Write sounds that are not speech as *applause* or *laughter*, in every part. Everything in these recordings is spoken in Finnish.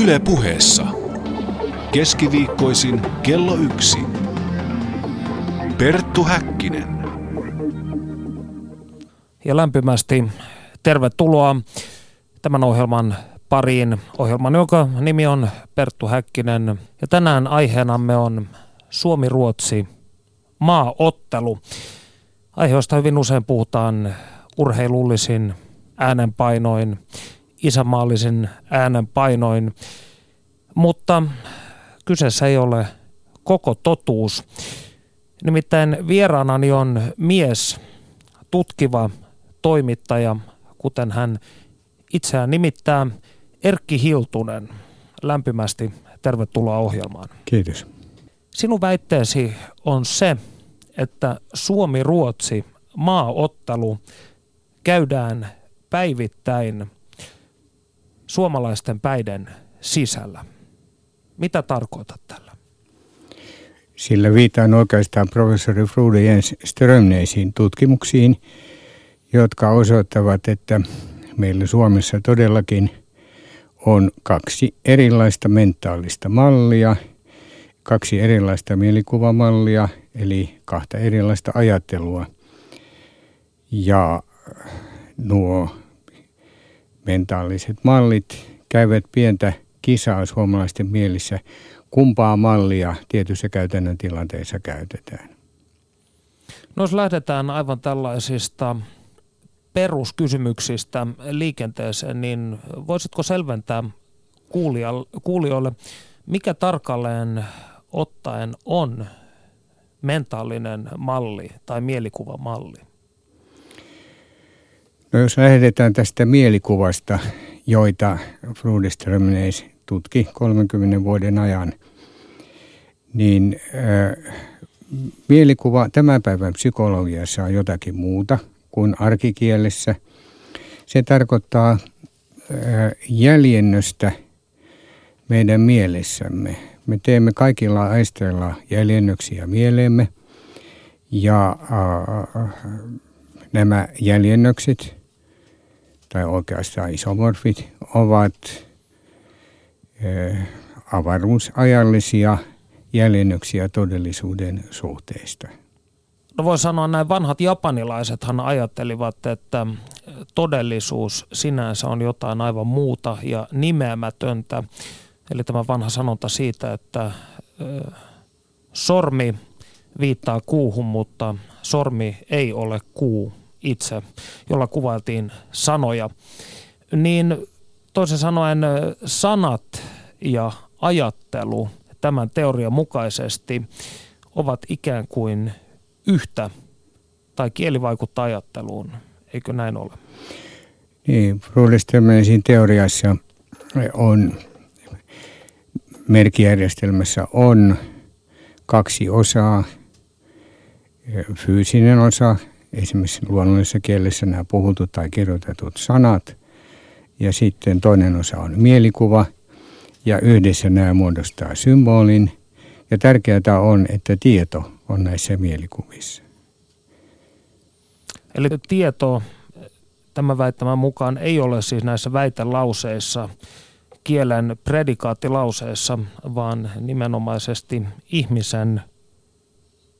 Yle puheessa. Keskiviikkoisin kello yksi. Perttu Häkkinen. Ja lämpimästi tervetuloa tämän ohjelman pariin. Ohjelman, jonka nimi on Perttu Häkkinen. Ja tänään aiheenamme on Suomi-Ruotsi maaottelu. Aiheesta hyvin usein puhutaan urheilullisin äänenpainoin, isämaallisin äänenpainoin, mutta kyseessä ei ole koko totuus. Nimittäin vieraanani on mies, tutkiva toimittaja, kuten hän itseään nimittää, Erkki Hiltunen. Lämpimästi tervetuloa ohjelmaan. Kiitos. Sinun väitteesi on se, että Suomi-Ruotsi maaottelu käydään päivittäin suomalaisten päiden sisällä. Mitä tarkoitat tällä? Sillä viitaan oikeastaan professori Frude Jens Strömneisiin tutkimuksiin, jotka osoittavat, että meillä Suomessa todellakin on kaksi erilaista mentaalista mallia, kaksi erilaista mielikuvamallia, eli kahta erilaista ajattelua. Ja nuo mentaaliset mallit käyvät pientä kisaa suomalaisten mielissä, kumpaa mallia tietyissä käytännön tilanteissa käytetään. No jos lähdetään aivan tällaisista peruskysymyksistä liikenteeseen, niin voisitko selventää kuulijoille, mikä tarkalleen ottaen on mentaalinen malli tai mielikuvamalli? No jos lähdetään tästä mielikuvasta, joita Frudeströmneis tutki 30 vuoden ajan, niin äh, mielikuva tämän päivän psykologiassa on jotakin muuta kuin arkikielessä. Se tarkoittaa äh, jäljennöstä meidän mielessämme. Me teemme kaikilla aisteilla jäljennöksiä mieleemme ja äh, nämä jäljennökset – tai oikeastaan isomorfit ovat avaruusajallisia jäljennöksiä todellisuuden suhteista. No voi sanoa näin, vanhat japanilaisethan ajattelivat, että todellisuus sinänsä on jotain aivan muuta ja nimeämätöntä. Eli tämä vanha sanonta siitä, että sormi viittaa kuuhun, mutta sormi ei ole kuu itse, jolla kuvailtiin sanoja, niin toisin sanoen sanat ja ajattelu tämän teorian mukaisesti ovat ikään kuin yhtä, tai kieli vaikuttaa ajatteluun, eikö näin ole? Niin, Fruhdistelmäisiin teoriassa on, merkijärjestelmässä on kaksi osaa, fyysinen osa esimerkiksi luonnollisessa kielessä nämä puhutut tai kirjoitetut sanat. Ja sitten toinen osa on mielikuva ja yhdessä nämä muodostaa symbolin. Ja tärkeää on, että tieto on näissä mielikuvissa. Eli tieto tämän väittämän mukaan ei ole siis näissä väitelauseissa, kielen predikaattilauseissa, vaan nimenomaisesti ihmisen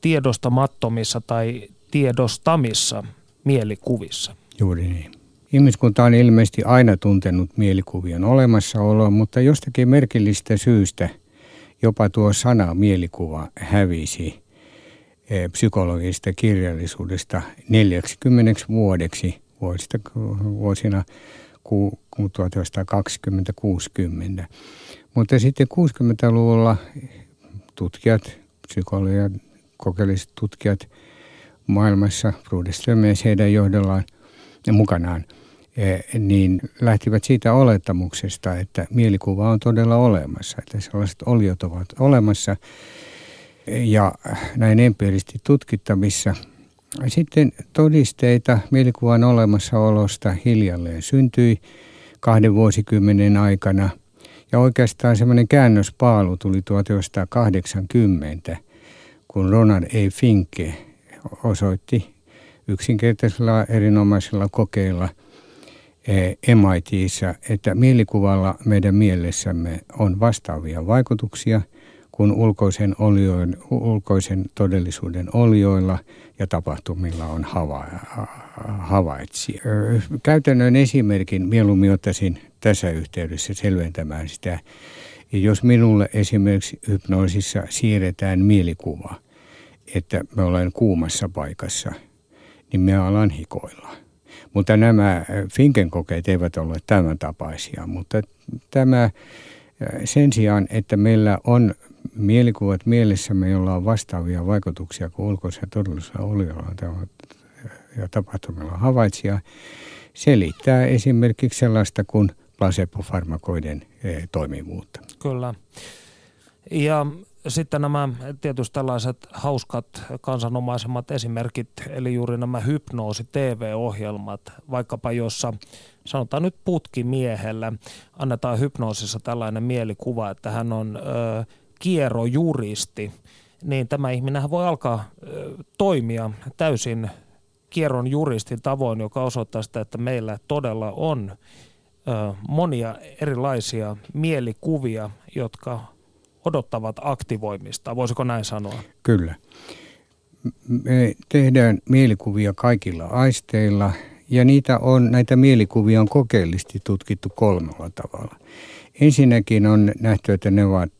tiedostamattomissa tai tiedostamissa mielikuvissa. Juuri niin. Ihmiskunta on ilmeisesti aina tuntenut mielikuvien olemassaoloa, mutta jostakin merkillistä syystä jopa tuo sana mielikuva hävisi eh, psykologisesta kirjallisuudesta 40 vuodeksi vuosina 1920-60. Mutta sitten 60-luvulla tutkijat, psykologiat, kokeelliset tutkijat – maailmassa, Frudeströmes heidän johdollaan ja mukanaan, eh, niin lähtivät siitä olettamuksesta, että mielikuva on todella olemassa, että sellaiset oliot ovat olemassa ja näin empiirisesti tutkittavissa. Sitten todisteita mielikuvan olemassaolosta hiljalleen syntyi kahden vuosikymmenen aikana ja oikeastaan semmoinen käännöspaalu tuli 1980, kun Ronald E. Finke osoitti yksinkertaisella erinomaisella kokeilla, MITissä, että mielikuvalla meidän mielessämme on vastaavia vaikutuksia kuin ulkoisen, olioin, ulkoisen todellisuuden olioilla ja tapahtumilla on hava, havaitsi. Käytännön esimerkin mieluummin ottaisin tässä yhteydessä selventämään sitä. Jos minulle esimerkiksi hypnoosissa siirretään mielikuva, että me olen kuumassa paikassa, niin me alan hikoilla. Mutta nämä Finken kokeet eivät ole tämän tapaisia, mutta tämä sen sijaan, että meillä on mielikuvat mielessämme, joilla on vastaavia vaikutuksia kuin ulkoisella todellisella oliolla ja tapahtumilla havaitsija, selittää esimerkiksi sellaista kuin placebo-farmakoiden eh, toimivuutta. Kyllä. Ja sitten nämä tietysti tällaiset hauskat kansanomaisemmat esimerkit, eli juuri nämä hypnoosi-TV-ohjelmat, vaikkapa jossa sanotaan nyt putkimiehellä, annetaan hypnoosissa tällainen mielikuva, että hän on ö, kierrojuristi, niin tämä ihminen voi alkaa ö, toimia täysin kierron juristin tavoin, joka osoittaa sitä, että meillä todella on ö, monia erilaisia mielikuvia, jotka odottavat aktivoimista. Voisiko näin sanoa? Kyllä. Me tehdään mielikuvia kaikilla aisteilla ja niitä on, näitä mielikuvia on kokeellisesti tutkittu kolmella tavalla. Ensinnäkin on nähty, että ne ovat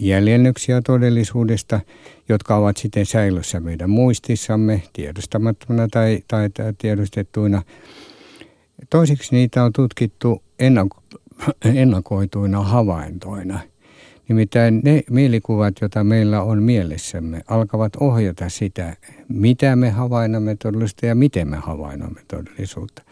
jäljennöksiä todellisuudesta, jotka ovat sitten säilössä meidän muistissamme tiedostamattomana tai, tai, tiedostettuina. Toiseksi niitä on tutkittu *clears throat* ennakoituina havaintoina – Nimittäin ne mielikuvat, joita meillä on mielessämme, alkavat ohjata sitä, mitä me havainnomme todellisuutta ja miten me havainnomme todellisuutta.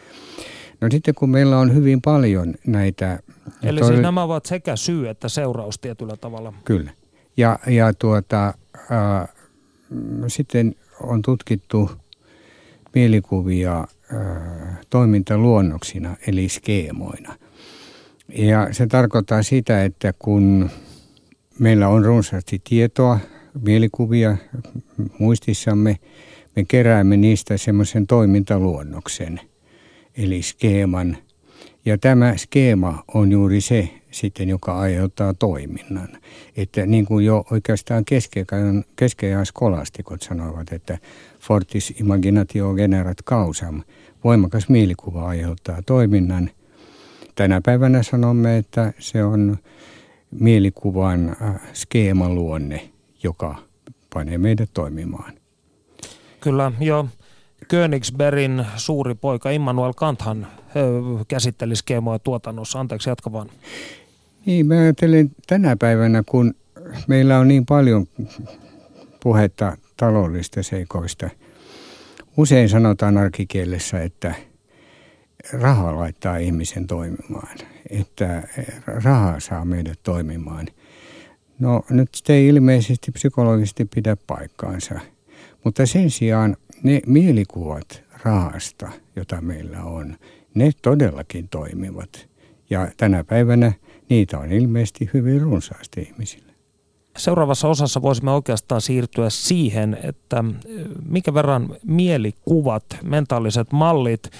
No sitten kun meillä on hyvin paljon näitä... Eli todell... siis nämä ovat sekä syy että seuraus tietyllä tavalla. Kyllä. Ja, ja tuota, äh, sitten on tutkittu mielikuvia äh, toimintaluonnoksina eli skeemoina. Ja se tarkoittaa sitä, että kun meillä on runsaasti tietoa, mielikuvia muistissamme. Me keräämme niistä semmoisen toimintaluonnoksen, eli skeeman. Ja tämä skeema on juuri se sitten, joka aiheuttaa toiminnan. Että niin kuin jo oikeastaan keskeajan, keskeajan skolastikot sanoivat, että fortis imaginatio generat causam, voimakas mielikuva aiheuttaa toiminnan. Tänä päivänä sanomme, että se on mielikuvan äh, skeemaluonne, joka panee meidät toimimaan. Kyllä, jo Königsbergin suuri poika Immanuel Kanthan käsitteli skeemoja tuotannossa. Anteeksi, jatka vaan. Niin, mä ajattelen tänä päivänä, kun meillä on niin paljon puhetta taloudellista seikoista. Usein sanotaan arkikielessä, että raha laittaa ihmisen toimimaan että raha saa meidät toimimaan. No nyt se ei ilmeisesti psykologisesti pidä paikkaansa, mutta sen sijaan ne mielikuvat rahasta, jota meillä on, ne todellakin toimivat. Ja tänä päivänä niitä on ilmeisesti hyvin runsaasti ihmisille. Seuraavassa osassa voisimme oikeastaan siirtyä siihen, että mikä verran mielikuvat, mentaaliset mallit,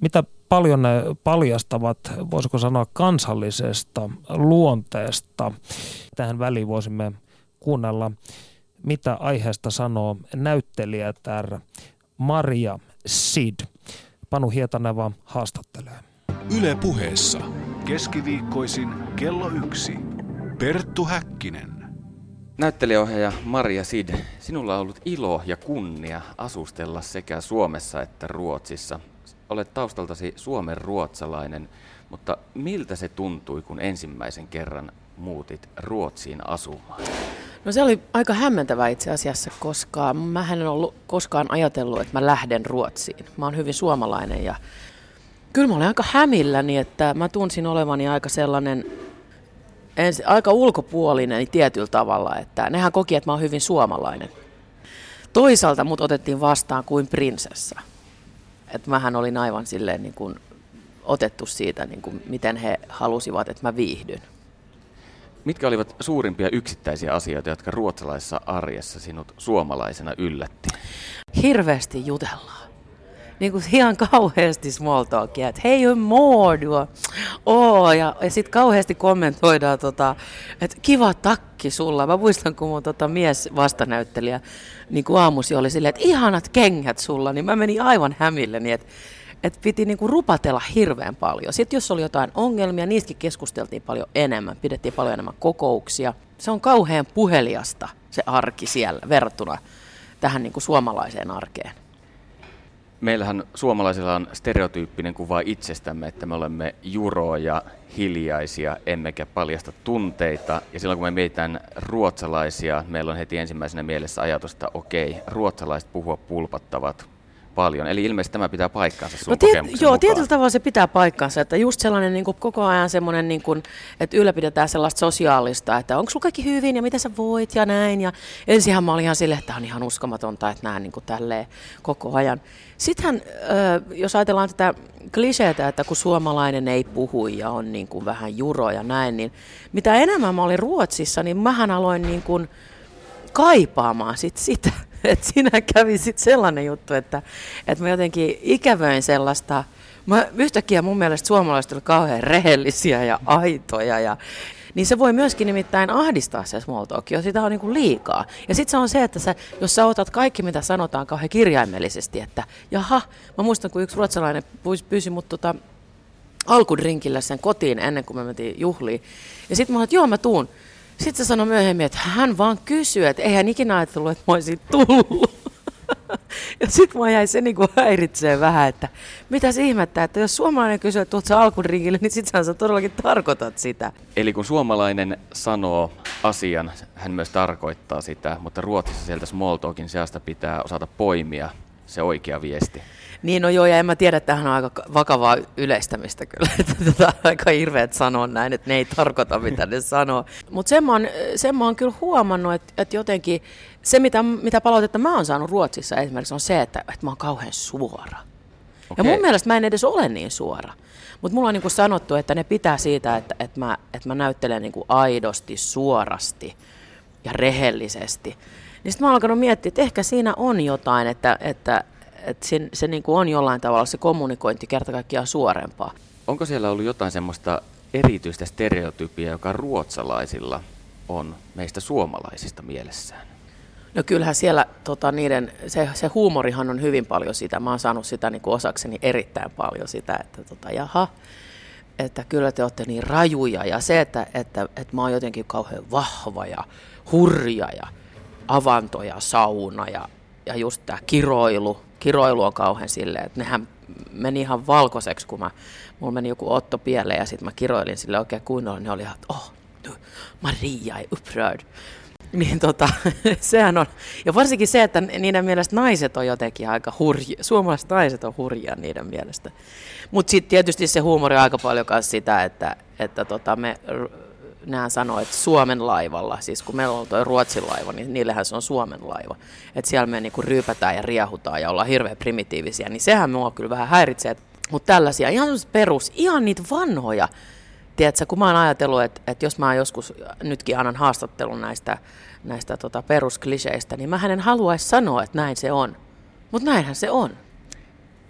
mitä paljon ne paljastavat, voisiko sanoa kansallisesta luonteesta. Tähän väliin voisimme kuunnella, mitä aiheesta sanoo näyttelijätär Maria Sid. Panu Hietaneva haastattelee. Yle puheessa. Keskiviikkoisin kello yksi. Perttu Häkkinen. Näyttelijäohjaaja Maria Sid, sinulla on ollut ilo ja kunnia asustella sekä Suomessa että Ruotsissa olet taustaltasi Suomen ruotsalainen, mutta miltä se tuntui, kun ensimmäisen kerran muutit Ruotsiin asumaan? No se oli aika hämmentävä itse asiassa, koska mä en ollut koskaan ajatellut, että mä lähden Ruotsiin. Mä oon hyvin suomalainen ja kyllä mä olen aika hämilläni, että mä tunsin olevani aika sellainen ensi, aika ulkopuolinen tietyllä tavalla, että nehän koki, että mä oon hyvin suomalainen. Toisaalta mut otettiin vastaan kuin prinsessa. Että mähän olin aivan silleen niin kuin otettu siitä, niin kuin miten he halusivat, että mä viihdyn. Mitkä olivat suurimpia yksittäisiä asioita, jotka ruotsalaisessa arjessa sinut suomalaisena yllätti? Hirveästi jutellaan. Niin kuin ihan kauheasti small talkia, että hei, du? Oh, ja, ja sitten kauheasti kommentoidaan, tota, että kiva takki sulla. Mä muistan, kun mun tota, mies vastanäyttelijä niin kuin aamusi oli silleen, että ihanat kengät sulla, niin mä menin aivan hämilleni, että että piti niinku rupatella hirveän paljon. Sitten jos oli jotain ongelmia, niistäkin keskusteltiin paljon enemmän, pidettiin paljon enemmän kokouksia. Se on kauhean puheliasta se arki siellä verrattuna tähän niinku suomalaiseen arkeen. Meillähän suomalaisilla on stereotyyppinen kuva itsestämme, että me olemme juroja, hiljaisia, emmekä paljasta tunteita. Ja silloin kun me mietitään ruotsalaisia, meillä on heti ensimmäisenä mielessä ajatus, että okei, ruotsalaiset puhua pulpattavat, paljon. Eli ilmeisesti tämä pitää paikkansa sun no, tiet, Joo, mukaan. tietyllä tavalla se pitää paikkansa, että just sellainen niin kuin koko ajan semmoinen, niin kuin, että ylläpidetään sellaista sosiaalista, että onko sulla kaikki hyvin ja mitä sä voit ja näin. Ja ensinhän mä olin ihan silleen, että on ihan uskomatonta, että näin niin kuin tälleen koko ajan. Sittenhän, jos ajatellaan tätä kliseetä, että kun suomalainen ei puhu ja on niin kuin vähän juro ja näin, niin mitä enemmän mä olin Ruotsissa, niin mähän aloin niin kuin kaipaamaan sit sitä *laughs* että siinä kävi sitten sellainen juttu, että, että mä jotenkin ikävöin sellaista, mä, yhtäkkiä mun mielestä suomalaiset olivat kauhean rehellisiä ja aitoja ja niin se voi myöskin nimittäin ahdistaa se small talk, jos sitä on niin kuin liikaa. Ja sitten se on se, että sä, jos sä otat kaikki, mitä sanotaan kauhean kirjaimellisesti, että jaha, mä muistan, kun yksi ruotsalainen pyysi mut tota, alkudrinkillä sen kotiin ennen kuin me mentiin juhliin. Ja sitten mä sanoin, että joo, mä tuun. Sitten se sanoi myöhemmin, että hän vaan kysyy, että eihän ikinä ajatellut, että mä olisin tullut. *laughs* Ja sitten mä jäi se niinku häiritsee vähän, että mitä ihmettä, että jos suomalainen kysyy, että tuot alkurinkille, niin sitten sä todellakin tarkoitat sitä. Eli kun suomalainen sanoo asian, hän myös tarkoittaa sitä, mutta Ruotsissa sieltä small talkin seasta pitää osata poimia se oikea viesti. Niin, no joo, ja en mä tiedä, että tähän on aika vakavaa yleistämistä kyllä. *laughs* Että tota, aika hirveät sanoa näin, että ne ei tarkoita, mitä ne sanoo. Mutta sen, sen mä oon kyllä huomannut, että, että jotenkin se, mitä, mitä palautetta mä oon saanut Ruotsissa esimerkiksi, on se, että, että mä oon kauhean suora. Okay. Ja mun mielestä mä en edes ole niin suora. Mutta mulla on niin sanottu, että ne pitää siitä, että, että, mä, että mä näyttelen niin aidosti, suorasti ja rehellisesti. Niin sitten mä oon alkanut miettiä, että ehkä siinä on jotain, että, että, että se, se niin kuin on jollain tavalla se kommunikointi kerta kaikkiaan suorempaa. Onko siellä ollut jotain semmoista erityistä stereotypia, joka ruotsalaisilla on meistä suomalaisista mielessään? No kyllähän siellä tota, niiden, se, se huumorihan on hyvin paljon sitä. Mä oon saanut sitä niin kuin osakseni erittäin paljon sitä, että tota, jaha, että kyllä te olette niin rajuja ja se, että, että, että mä oon jotenkin kauhean vahva ja hurja ja avanto ja sauna ja, ja just tämä kiroilu, kiroilu on kauhean silleen, että nehän meni ihan valkoiseksi, kun mä, mulla meni joku otto pieleen ja sitten mä kiroilin sille oikein kunnolla, ne oli ihan, että oh, Maria är upprörd. *laughs* Niin tota, *laughs* sehän on, ja varsinkin se, että niiden mielestä naiset on jotenkin aika hurja, suomalaiset naiset on hurjia niiden mielestä. Mutta sitten tietysti se huumori on aika paljon myös sitä, että, että tota me nämä sanoo, että Suomen laivalla, siis kun meillä on tuo Ruotsin laiva, niin niillähän se on Suomen laiva. Että siellä me niinku ryypätään ja riehutaan ja ollaan hirveän primitiivisiä, niin sehän mua kyllä vähän häiritsee. Mutta tällaisia, ihan perus, ihan niitä vanhoja, tiedätkö, kun mä oon ajatellut, että, että jos mä joskus nytkin annan haastattelun näistä, näistä tota peruskliseistä, niin mä hänen haluaisi sanoa, että näin se on. Mutta näinhän se on.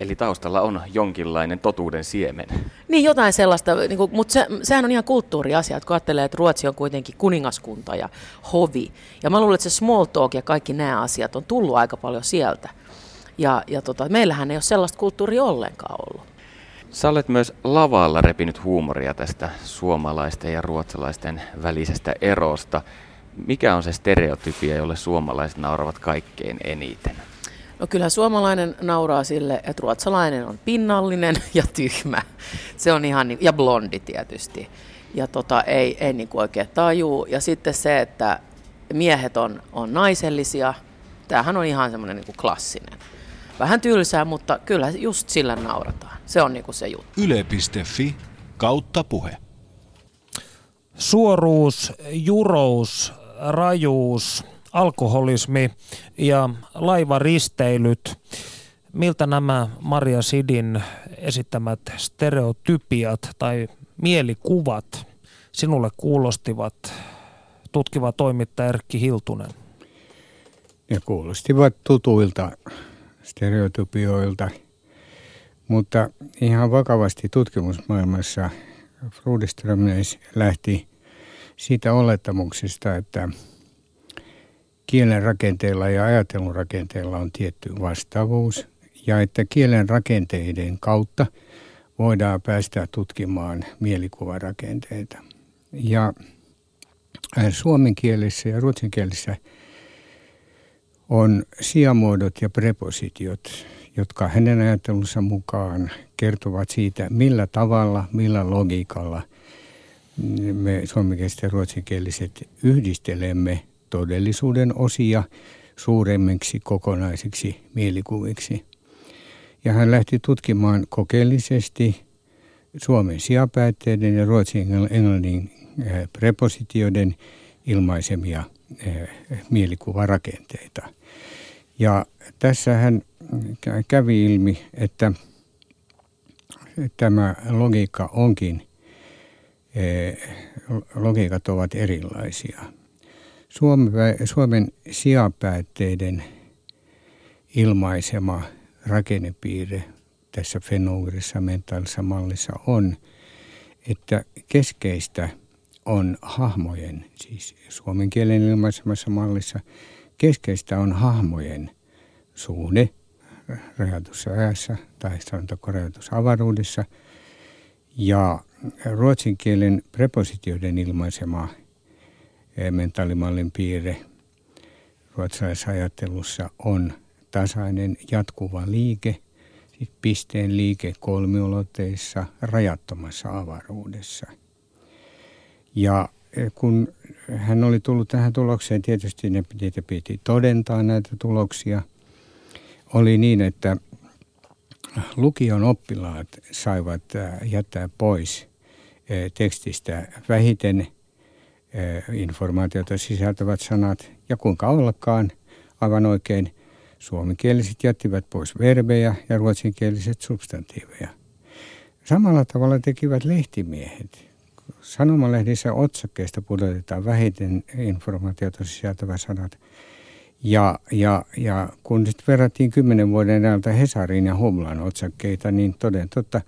Eli taustalla on jonkinlainen totuuden siemen. Niin, jotain sellaista, niin kuin, mutta se, sehän on ihan kulttuuriasia, että kun ajattelee, että Ruotsi on kuitenkin kuningaskunta ja hovi. Ja mä luulen, että se small talk ja kaikki nämä asiat on tullut aika paljon sieltä. Ja, ja tota, meillähän ei ole sellaista kulttuuria ollenkaan ollut. Sä olet myös lavalla repinyt huumoria tästä suomalaisten ja ruotsalaisten välisestä erosta. Mikä on se stereotypia, jolle suomalaiset nauravat kaikkein eniten? No kyllä suomalainen nauraa sille, että ruotsalainen on pinnallinen *laughs* ja tyhmä. Se on ihan, niin, ja blondi tietysti. Ja tota, ei, ei niin kuin oikein tajuu. Ja sitten se, että miehet on, on naisellisia. Tämähän on ihan semmoinen niin kuin klassinen. Vähän tylsää, mutta kyllä just sillä naurataan. Se on niin kuin se juttu. Yle.fi kautta puhe. Suoruus, jurous, rajuus, alkoholismi ja laivaristeilyt. Miltä nämä Maria Sidin esittämät stereotypiat tai mielikuvat sinulle kuulostivat tutkiva toimittaja Erkki Hiltunen? Ne kuulostivat tutuilta stereotypioilta. Mutta ihan vakavasti tutkimusmaailmassa Frudeströmnes lähti siitä olettamuksesta, että kielen rakenteella ja ajattelun rakenteella on tietty vastaavuus ja että kielen rakenteiden kautta voidaan päästä tutkimaan mielikuvarakenteita. Ja äh, suomen kielessä ja ruotsin kielessä on sijamuodot ja prepositiot, jotka hänen ajattelunsa mukaan kertovat siitä, millä tavalla, millä logiikalla me suomenkieliset ja ruotsinkieliset yhdistelemme todellisuuden osia suuremmiksi kokonaisiksi mielikuviksi. Ja hän lähti tutkimaan kokeellisesti suomen sijapäätteiden ja ruotsin englannin eh, prepositioiden ilmaisemia eh, mielikuvarakenteita. Ja tässä hän kävi ilmi, että tämä logiikka onkin, eh, logiikat ovat erilaisia. Suomen, Suomen sijapäätteiden ilmaisema rakennepiirre tässä fenomenisessa mentaalisessa mallissa on, että keskeistä on hahmojen, siis suomen kielen ilmaisemassa mallissa, keskeistä on hahmojen suhde rajatussa ajassa tai sanotaanko rajatussa avaruudessa ja ruotsin kielen prepositioiden ilmaisema mentaalimallin piirre ruotsalaisessa ajattelussa on tasainen jatkuva liike, siis pisteen liike kolmiulotteissa rajattomassa avaruudessa. Ja eh, kun hän oli tullut tähän tulokseen, tietysti ne niitä piti todentaa näitä tuloksia. Oli niin, että lukion oppilaat saivat eh, jättää pois eh, tekstistä vähiten informaatiota sisältävät sanat ja kuinka ollakaan aivan oikein – Suomenkieliset jättivät pois verbejä ja ruotsinkieliset substantiiveja. Samalla tavalla tekivät lehtimiehet. Sanomalehdissä otsakkeista pudotetaan vähiten informaatiota sisältävät sanat. Ja, ja, ja kun sitten verrattiin kymmenen vuoden ajalta Hesarin ja Humlan otsakkeita, niin toden totta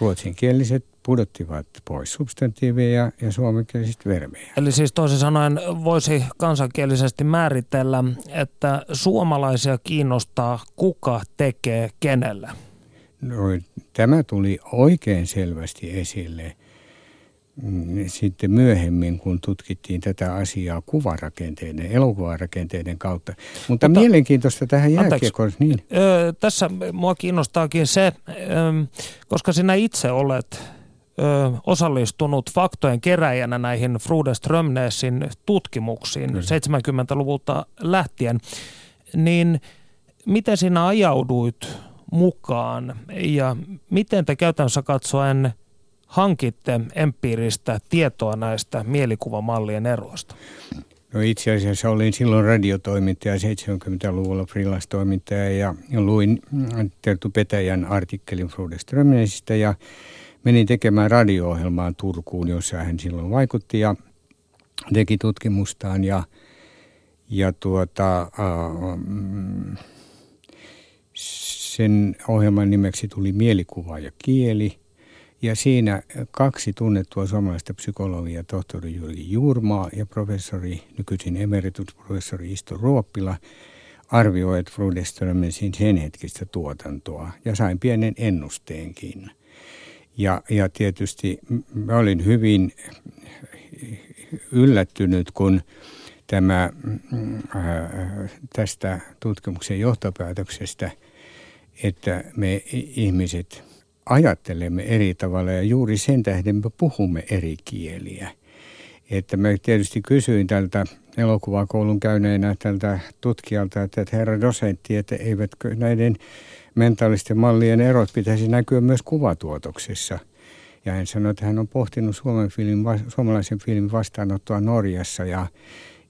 ruotsinkieliset pudottivat pois substantiiveja ja suomenkieliset vermejä. Eli siis toisin sanoen voisi kansankielisesti määritellä, että suomalaisia kiinnostaa kuka tekee kenellä. No, tämä tuli oikein selvästi esille mm, sitten myöhemmin, kun tutkittiin tätä asiaa kuvarakenteiden, elokuvarakenteiden kautta. Mutta, Mutta mielenkiintoista tähän jääkiekkoon. Niin. Ö, tässä mua kiinnostaakin se, ö, koska sinä itse olet ö, osallistunut faktojen keräjänä näihin Frude Strömnesin tutkimuksiin Kyllä. 70-luvulta lähtien, niin miten sinä ajauduit mukaan ja miten te käytännössä katsoen hankitte empiiristä tietoa näistä mielikuvamallien eroista? No itse asiassa olin silloin radiotoimittaja 70-luvulla freelance-toimittaja ja luin Tertu Petäjän artikkelin Frude Strömnesistä ja menin tekemään radio-ohjelmaa Turkuun, jossa hän silloin vaikutti ja teki tutkimustaan ja, ja tuota, äh, sen ohjelman nimeksi tuli Mielikuva ja kieli. Ja siinä kaksi tunnettua suomalaista psykologia, tohtori Jyrki Juurmaa ja professori, nykyisin emeritusprofessori Isto Ruoppila, arvioivat Frudeströmmesin sen hetkistä tuotantoa ja sain pienen ennusteenkin – ja, ja tietysti mä olin hyvin yllättynyt, kun tämä äh, tästä tutkimuksen johtopäätöksestä, että me ihmiset ajattelemme eri tavalla ja juuri sen tähden me puhumme eri kieliä. Että mä tietysti kysyin tältä elokuvakoulun käyneenä tältä tutkijalta, että herra dosentti, että eivätkö näiden mentaalisten mallien erot pitäisi näkyä myös kuvatuotoksessa. Ja hän sanoi, että hän on pohtinut Suomen filmin, suomalaisen filmin vastaanottoa Norjassa ja,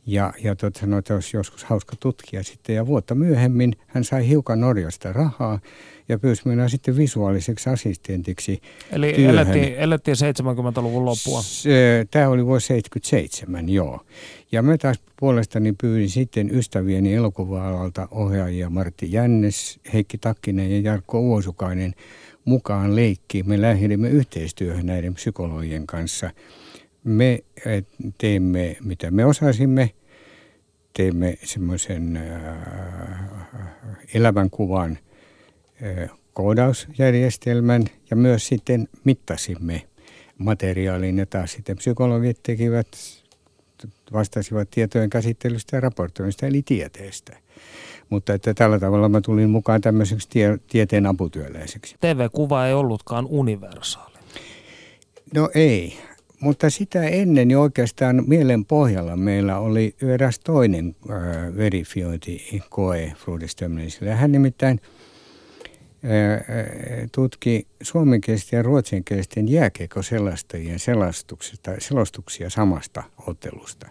ja, ja tot sanoi, että olisi joskus hauska tutkia sitten. Ja vuotta myöhemmin hän sai hiukan Norjasta rahaa ja pyysi minua sitten visuaaliseksi assistentiksi Eli elettiin, elettiin 70-luvun loppua. Se, tämä oli vuosi 77, joo. Ja mä taas puolestani pyydin sitten ystävieni elokuva-alalta ohjaajia Martti Jännes, Heikki Takkinen ja Jarkko Uosukainen mukaan leikkiin. Me lähdimme yhteistyöhön näiden psykologien kanssa. Me teemme, mitä me osasimme, teemme semmoisen äh, elämänkuvan äh, koodausjärjestelmän ja myös sitten mittasimme materiaalin ja taas sitten psykologit tekivät, vastasivat tietojen käsittelystä ja raportoinnista eli tieteestä. Mutta että tällä tavalla mä tulin mukaan tämmöiseksi tie, tieteen aputyöläiseksi. TV-kuva ei ollutkaan universaali. No ei, mutta sitä ennen jo oikeastaan mielen pohjalla meillä oli eräs toinen äh, verifiointikoe Fruudestömmelisille. Hän nimittäin äh, tutki suomenkielisten ja ruotsinkielisten jääkeikoselastajien selostuksia samasta ottelusta.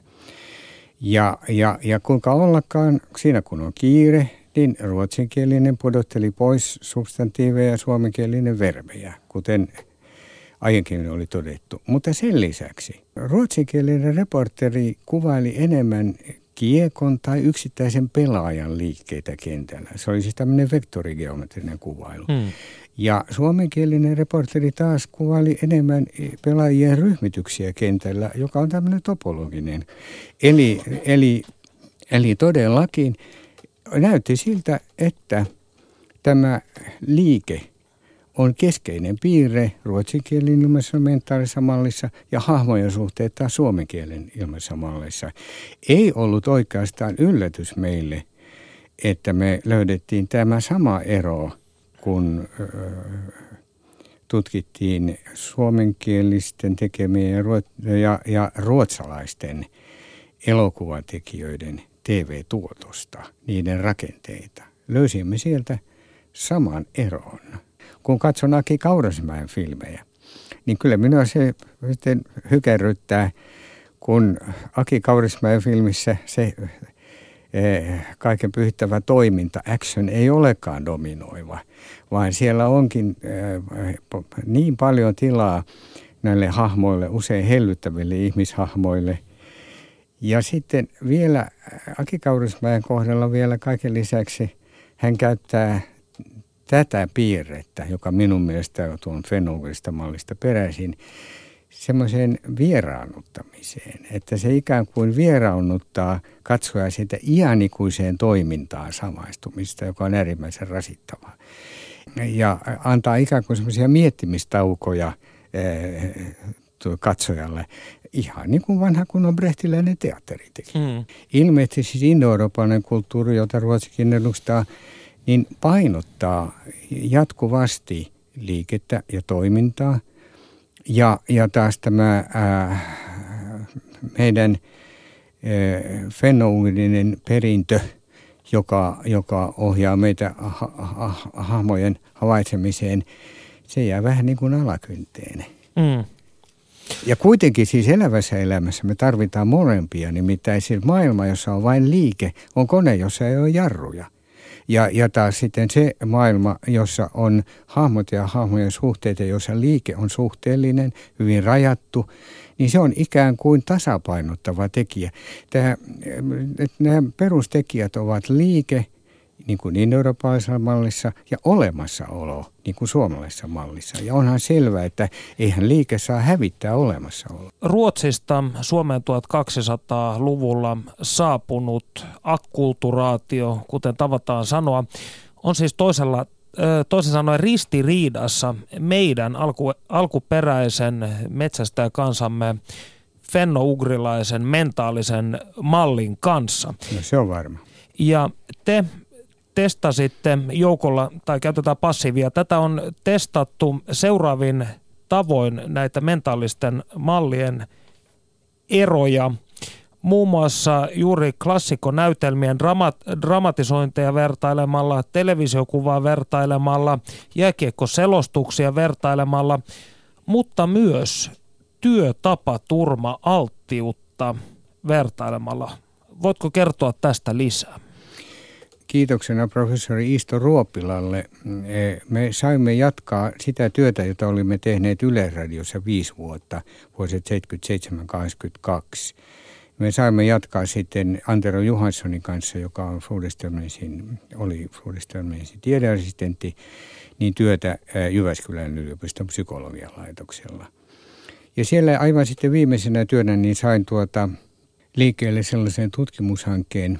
Ja, ja, ja kuinka ollakaan, siinä kun on kiire, niin ruotsinkielinen pudotteli pois substantiiveja ja suomenkielinen verbejä, kuten aiemmin oli todettu. Mutta sen lisäksi ruotsinkielinen reporteri kuvaili enemmän kiekon tai yksittäisen pelaajan liikkeitä kentällä. Se oli siis tämmöinen vektorigeometrinen kuvailu. Hmm. Ja suomenkielinen reporteri taas kuvaili enemmän pelaajien ryhmityksiä kentällä, joka on tämmöinen topologinen. Eli, eli, eli todellakin näytti siltä, että tämä liike on keskeinen piirre ruotsinkielin ilmaisessa mentaalisessa mallissa ja hahmojen suhteet taas suomen kielen ilmaisessa mallissa. Ei ollut oikeastaan yllätys meille, että me löydettiin tämä sama ero – kun tutkittiin suomenkielisten tekemiä ja, ja, ja ruotsalaisten elokuvatekijöiden TV-tuotosta, niiden rakenteita. Löysimme sieltä saman eron. Kun katson Aki Kaurasmäen filmejä, niin kyllä minua se sitten hykerryttää, kun Aki Kaurismäen filmissä se Eh, kaiken pyhittävä toiminta, action, ei olekaan dominoiva, vaan siellä onkin eh, niin paljon tilaa näille hahmoille, usein hellyttäville ihmishahmoille. Ja sitten vielä Aki Kaurismäen kohdalla vielä kaiken lisäksi hän käyttää tätä piirrettä, joka minun mielestä on tuon fenomenista mallista peräisin, semmoiseen vieraannuttamiseen, että se ikään kuin vieraannuttaa katsoja siitä iänikuiseen toimintaan samaistumista, joka on äärimmäisen rasittavaa. Ja antaa ikään kuin semmoisia miettimistaukoja eh, katsojalle, ihan niin kuin vanha kunnon brehtiläinen teatteri teki. Mm. Ilmeisesti siis indo-eurooppalainen kulttuuri, jota Ruotsikin edustaa, niin painottaa jatkuvasti liikettä ja toimintaa – ja, ja taas tämä ää, meidän fennoungrinen perintö, joka, joka ohjaa meitä ha, ha, hahmojen havaitsemiseen, se jää vähän niin kuin alakynteen. Mm. Ja kuitenkin siis elävässä elämässä me tarvitaan molempia, nimittäin siis maailma, jossa on vain liike, on kone, jossa ei ole jarruja. Ja, ja taas sitten se maailma, jossa on hahmot ja hahmojen suhteet ja jossa liike on suhteellinen, hyvin rajattu, niin se on ikään kuin tasapainottava tekijä. Tämä, nämä perustekijät ovat liike, niin kuin niin eurooppalaisessa mallissa ja olemassaolo niin kuin suomalaisessa mallissa. Ja onhan selvää, että eihän liike saa hävittää olemassaoloa. Ruotsista Suomeen 1200-luvulla saapunut akkulturaatio, kuten tavataan sanoa, on siis toisella toisin sanoen ristiriidassa meidän alku, alkuperäisen metsästäjäkansamme fennougrilaisen mentaalisen mallin kanssa. No se on varma. Ja te testasitte joukolla, tai käytetään passiivia, tätä on testattu seuraavin tavoin näitä mentaalisten mallien eroja. Muun muassa juuri klassikonäytelmien dramat- dramatisointeja vertailemalla, televisiokuvaa vertailemalla, jääkiekkoselostuksia vertailemalla, mutta myös työtapaturma alttiutta vertailemalla. Voitko kertoa tästä lisää? Kiitoksena professori Isto Ruoppilalle. E, me saimme jatkaa sitä työtä, jota olimme tehneet Yleisradiossa viisi vuotta, vuosit 77-82. Me saimme jatkaa sitten Antero Johanssonin kanssa, joka on oli Flodestörmensin tiedeassistentti, niin työtä Jyväskylän yliopiston psykologian laitoksella. Ja siellä aivan sitten viimeisenä työnä niin sain tuota liikkeelle sellaisen tutkimushankkeen,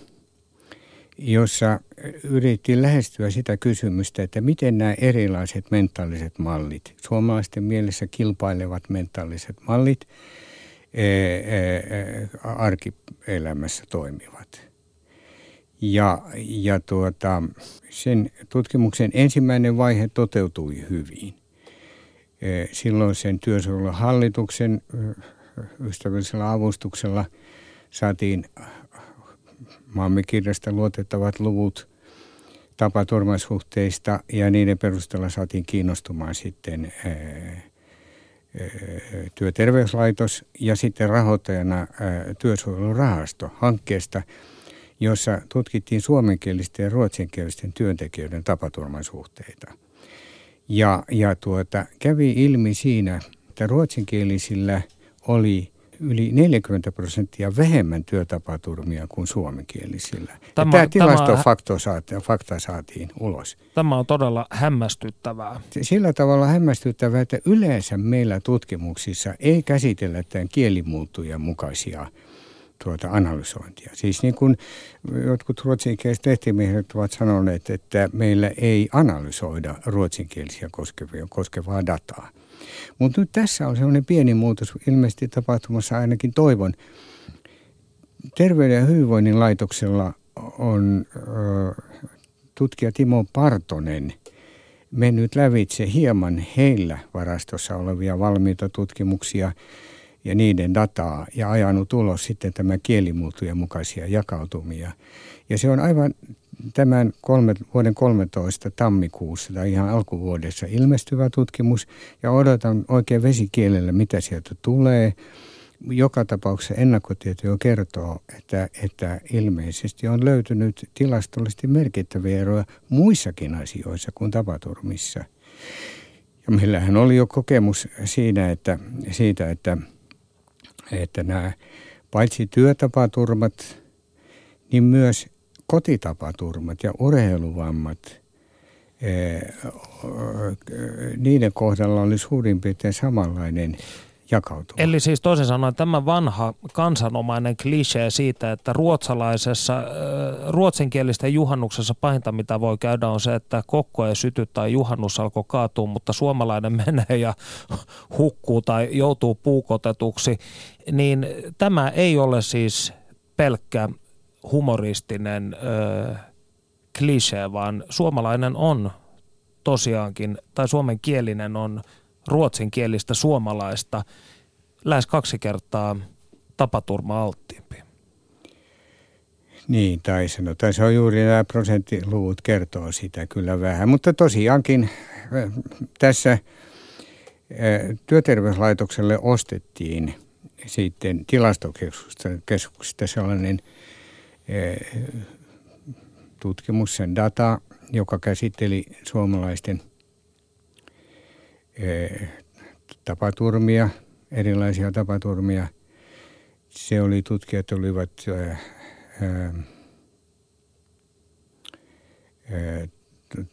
jossa yritettiin lähestyä sitä kysymystä, että miten nämä erilaiset mentaaliset mallit, suomalaisten mielessä kilpailevat mentaaliset mallit, arkielämässä toimivat. Ja, ja tuota, sen tutkimuksen ensimmäinen vaihe toteutui hyvin. Silloin sen työsuojeluhallituksen ystävällisellä avustuksella saatiin maamme kirjasta luotettavat luvut tapaturmasuhteista ja niiden perusteella saatiin kiinnostumaan sitten työterveyslaitos ja sitten rahoittajana työsuojelurahasto hankkeesta, jossa tutkittiin suomenkielisten ja ruotsinkielisten työntekijöiden tapaturmasuhteita. Ja, ja tuota, kävi ilmi siinä, että ruotsinkielisillä oli yli 40 prosenttia vähemmän työtapaturmia kuin suomenkielisillä. Tämä, tämä tilastofakta saatiin, fakta saatiin ulos. Tämä on todella hämmästyttävää. Sillä tavalla hämmästyttävää, että yleensä meillä tutkimuksissa ei käsitellä tämän kielimuuttujen mukaisia tuota analysointia. Siis niin kuin jotkut ruotsinkieliset lehtimiehet ovat sanoneet, että meillä ei analysoida ruotsinkielisiä koskevia, koskevaa dataa. Mutta nyt tässä on sellainen pieni muutos ilmeisesti tapahtumassa ainakin toivon. Terveyden ja hyvinvoinnin laitoksella on ö, tutkija Timo Partonen mennyt lävitse hieman heillä varastossa olevia valmiita tutkimuksia ja niiden dataa ja ajanut ulos sitten tämä kielimuutujen mukaisia jakautumia. Ja se on aivan tämän kolme, vuoden 13 tammikuussa tai ihan alkuvuodessa ilmestyvä tutkimus ja odotan oikein vesikielellä, mitä sieltä tulee. Joka tapauksessa ennakkotietoja kertoo, että, että ilmeisesti on löytynyt tilastollisesti merkittäviä eroja muissakin asioissa kuin tapaturmissa. Ja meillähän oli jo kokemus siinä, että, siitä, että, että nämä paitsi työtapaturmat, niin myös kotitapaturmat ja urheiluvammat, eh, niiden kohdalla oli suurin piirtein samanlainen jakautuma. Eli siis toisin sanoen tämä vanha kansanomainen klisee siitä, että ruotsalaisessa, eh, ruotsinkielisten juhannuksessa pahinta mitä voi käydä on se, että kokko ei syty tai juhannus alkoi kaatua, mutta suomalainen *laughs* menee ja hukkuu tai joutuu puukotetuksi, niin tämä ei ole siis pelkkä humoristinen ö, klisee, vaan suomalainen on tosiaankin, tai suomenkielinen on ruotsinkielistä suomalaista lähes kaksi kertaa tapaturma-alttiimpi. Niin, tai sanotaan, se on juuri nämä prosenttiluvut kertoo sitä kyllä vähän. Mutta tosiaankin tässä työterveyslaitokselle ostettiin sitten tilastokeskuksesta sellainen – tutkimus, sen data, joka käsitteli suomalaisten tapaturmia, erilaisia tapaturmia. Se oli, tutkijat olivat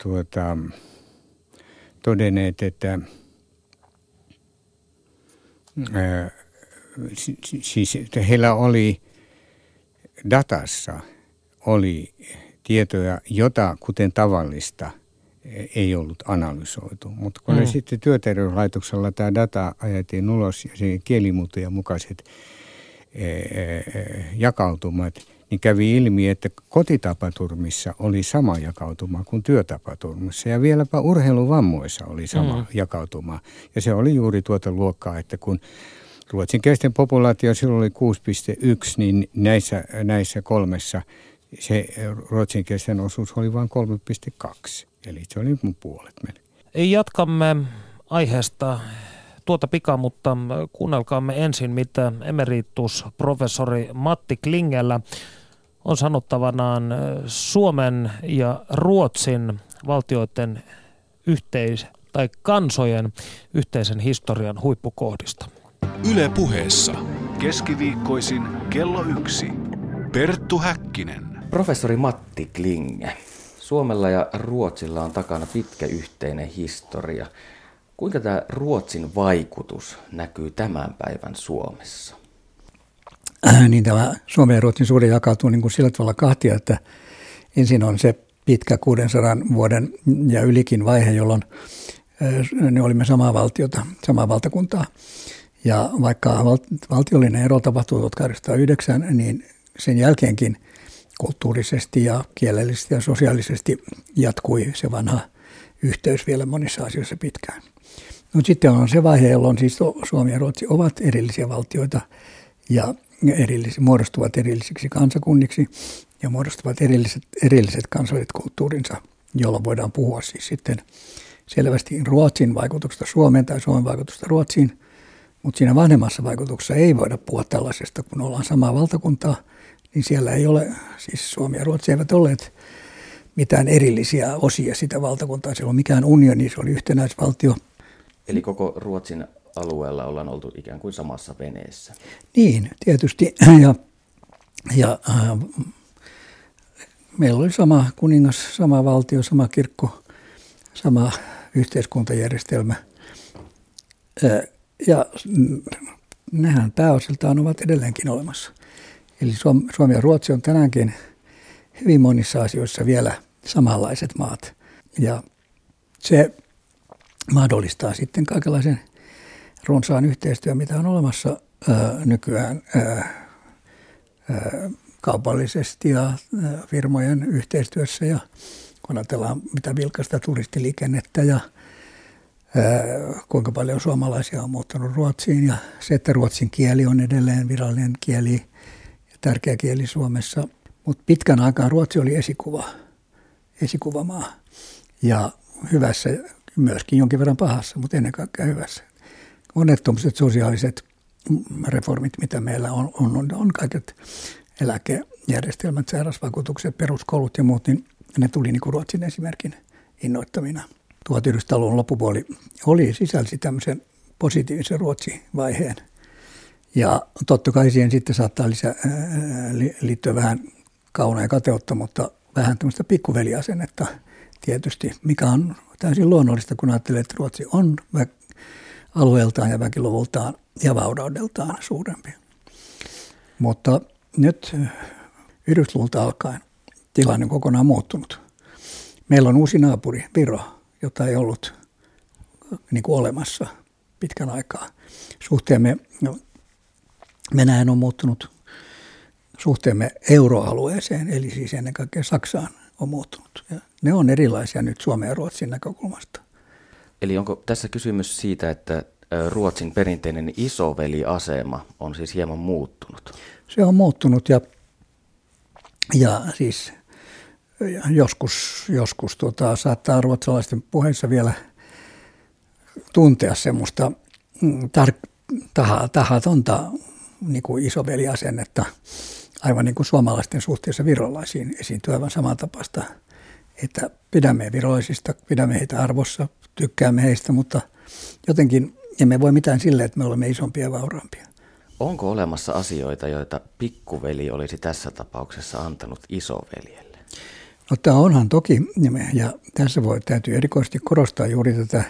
tuota, todenneet, että siis että heillä oli datassa oli tietoja, jota kuten tavallista ei ollut analysoitu. Mutta kun mm. sitten työterveyslaitoksella tämä data ajettiin ulos ja se kielimuutojen mukaiset e, e, e, jakautumat, niin kävi ilmi, että kotitapaturmissa oli sama jakautuma kuin työtapaturmissa. Ja vieläpä urheiluvammoissa oli sama mm. jakautuma. Ja se oli juuri tuota luokkaa, että kun ruotsinkielisten populaatio silloin oli 6,1, niin näissä, näissä kolmessa se ruotsinkielisten osuus oli vain 3,2. Eli se oli mun puolet meille. Jatkamme aiheesta tuota pika, mutta kuunnelkaamme ensin, mitä emeritusprofessori Matti Klingellä on sanottavanaan Suomen ja Ruotsin valtioiden yhteis- tai kansojen yhteisen historian huippukohdista. Yle puheessa. Keskiviikkoisin kello yksi. Perttu Häkkinen. Professori Matti Klinge. Suomella ja Ruotsilla on takana pitkä yhteinen historia. Kuinka tämä Ruotsin vaikutus näkyy tämän päivän Suomessa? Niin tämä Suomen ja Ruotsin suhde jakautuu niin kuin sillä tavalla kahtia, että ensin on se pitkä 600 vuoden ja ylikin vaihe, jolloin ne olimme samaa valtiota, samaa valtakuntaa. Ja vaikka valtiollinen ero tapahtui 1809, niin sen jälkeenkin kulttuurisesti ja kielellisesti ja sosiaalisesti jatkui se vanha yhteys vielä monissa asioissa pitkään. Mutta sitten on se vaihe, jolloin siis Suomi ja Ruotsi ovat erillisiä valtioita ja erillis, muodostuvat erillisiksi kansakunniksi ja muodostuvat erilliset, erilliset kansalliset kulttuurinsa, jolloin voidaan puhua siis sitten selvästi Ruotsin vaikutuksesta Suomeen tai Suomen vaikutusta Ruotsiin, mutta siinä vanhemmassa vaikutuksessa ei voida puhua tällaisesta, kun ollaan samaa valtakuntaa, niin siellä ei ole, siis Suomi ja Ruotsi eivät olleet mitään erillisiä osia sitä valtakuntaa. Se ei ollut mikään unioni, se oli yhtenäisvaltio. Eli koko Ruotsin alueella ollaan oltu ikään kuin samassa veneessä. Niin, tietysti. *clears throat* Ja, ja äh, meillä oli sama kuningas, sama valtio, sama kirkko, sama yhteiskuntajärjestelmä. Äh, ja nehän pääosiltaan ovat edelleenkin olemassa. Eli Suomi ja Ruotsi on tänäänkin hyvin monissa asioissa vielä samanlaiset maat. Ja se mahdollistaa sitten kaikenlaisen runsaan yhteistyön, mitä on olemassa ää, nykyään ää, kaupallisesti ja firmojen yhteistyössä. Ja kun ajatellaan mitä vilkasta turistiliikennettä ja kuinka paljon suomalaisia on muuttanut Ruotsiin ja se, että ruotsin kieli on edelleen virallinen kieli ja tärkeä kieli Suomessa. Mutta pitkän aikaa Ruotsi oli esikuva, esikuvamaa ja hyvässä, myöskin jonkin verran pahassa, mutta ennen kaikkea hyvässä. Monet sosiaaliset reformit, mitä meillä on, on, on, on kaiket eläkejärjestelmät, sairausvakuutukset, peruskoulut ja muut, niin ne tuli niin kuin Ruotsin esimerkin innoittamina – 1900-luvun loppupuoli oli, sisälsi tämmöisen positiivisen Ruotsi-vaiheen. Ja totta kai siihen sitten saattaa lisää, liittyä vähän kaunaa ja kateutta, mutta vähän tämmöistä pikkuveliasennetta tietysti, mikä on täysin luonnollista, kun ajattelee, että Ruotsi on alueeltaan ja väkiluvultaan ja vauraudeltaan suurempi. Mutta nyt 90-luvulta alkaen tilanne on kokonaan muuttunut. Meillä on uusi naapuri, Viro, jota ei ollut niin kuin olemassa pitkän aikaa. Suhteemme no, Venäjän on muuttunut, suhteemme euroalueeseen, eli siis ennen kaikkea Saksaan on muuttunut. Ja ne on erilaisia nyt Suomen ja Ruotsin näkökulmasta. Eli onko tässä kysymys siitä, että Ruotsin perinteinen isoveliasema on siis hieman muuttunut? Se on muuttunut ja, ja siis joskus, joskus tuota, saattaa ruotsalaisten puheissa vielä tuntea semmoista mm, tar- taha, tahatonta niin kuin isoveliasennetta, aivan niin kuin suomalaisten suhteessa virolaisiin esiintyy aivan samantapaista, että pidämme virolaisista, pidämme heitä arvossa, tykkäämme heistä, mutta jotenkin emme voi mitään sille, että me olemme isompia ja vauraampia. Onko olemassa asioita, joita pikkuveli olisi tässä tapauksessa antanut isoveljelle? No tämä onhan toki, ja tässä voi, täytyy erikoisesti korostaa juuri tätä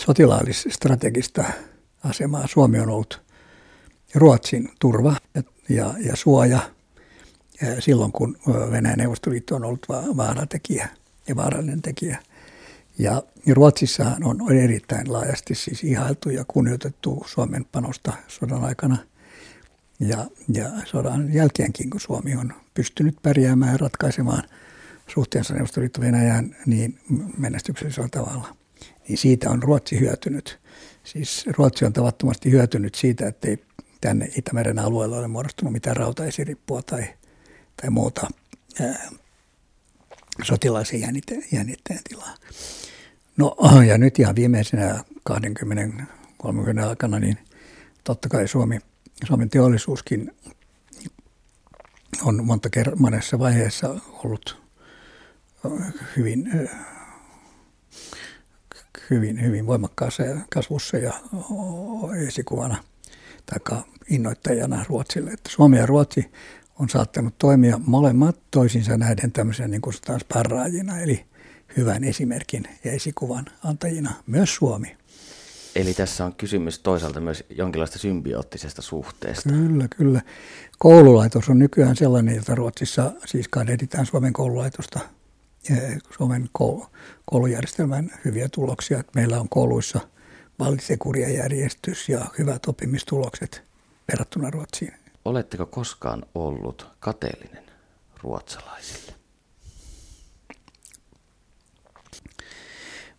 sotilaallis-strategista asemaa. Suomi on ollut Ruotsin turva ja, ja suoja silloin, kun Venäjän Neuvostoliitto on ollut vaaratekijä ja vaarallinen tekijä. Ja Ruotsissahan on erittäin laajasti siis ihailtu ja kunnioitettu Suomen panosta sodan aikana – ja, ja sodan jälkeenkin, kun Suomi on pystynyt pärjäämään ja ratkaisemaan suhteensa Neuvostoliitto Venäjään niin menestyksellisellä tavalla, niin siitä on Ruotsi hyötynyt. Siis Ruotsi on tavattomasti hyötynyt siitä, että ei tänne Itämeren alueella ole muodostunut mitään rautaesirippua tai, tai muuta ää, sotilaisen jännitteen, jännitteen tilaa. No ja nyt ihan viimeisenä 20-30 aikana, niin totta kai Suomi – Suomen teollisuuskin on monta kertaa monessa vaiheessa ollut hyvin, hyvin, hyvin voimakkaassa kasvussa ja esikuvana tai innoittajana Ruotsille. Että Suomi ja Ruotsi on saattanut toimia molemmat toisinsa näiden tämmöisen niin kuin sparraajina, eli hyvän esimerkin ja esikuvan antajina, myös Suomi. Eli tässä on kysymys toisaalta myös jonkinlaista symbioottisesta suhteesta. Kyllä, kyllä. Koululaitos on nykyään sellainen, jota Ruotsissa siis kadeditaan Suomen koululaitosta, Suomen koulujärjestelmän hyviä tuloksia. Meillä on kouluissa valtisekurjajärjestys ja hyvät oppimistulokset verrattuna Ruotsiin. Oletteko koskaan ollut kateellinen ruotsalaisille?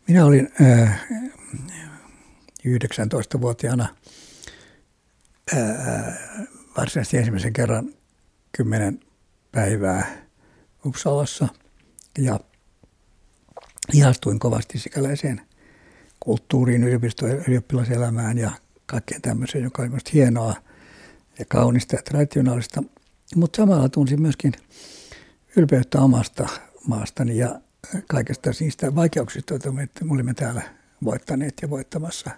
Minä olin äh, 19-vuotiaana äh, varsinaisesti ensimmäisen kerran kymmenen päivää Uppsalassa ja ihastuin kovasti sikäläiseen kulttuuriin, yliopisto- ylioppilaselämään ja kaikkeen tämmöiseen, joka oli minusta hienoa ja kaunista ja traditionaalista. Mutta samalla tunsin myöskin ylpeyttä omasta maastani ja kaikesta niistä vaikeuksista, joita me olimme täällä voittaneet ja voittamassa.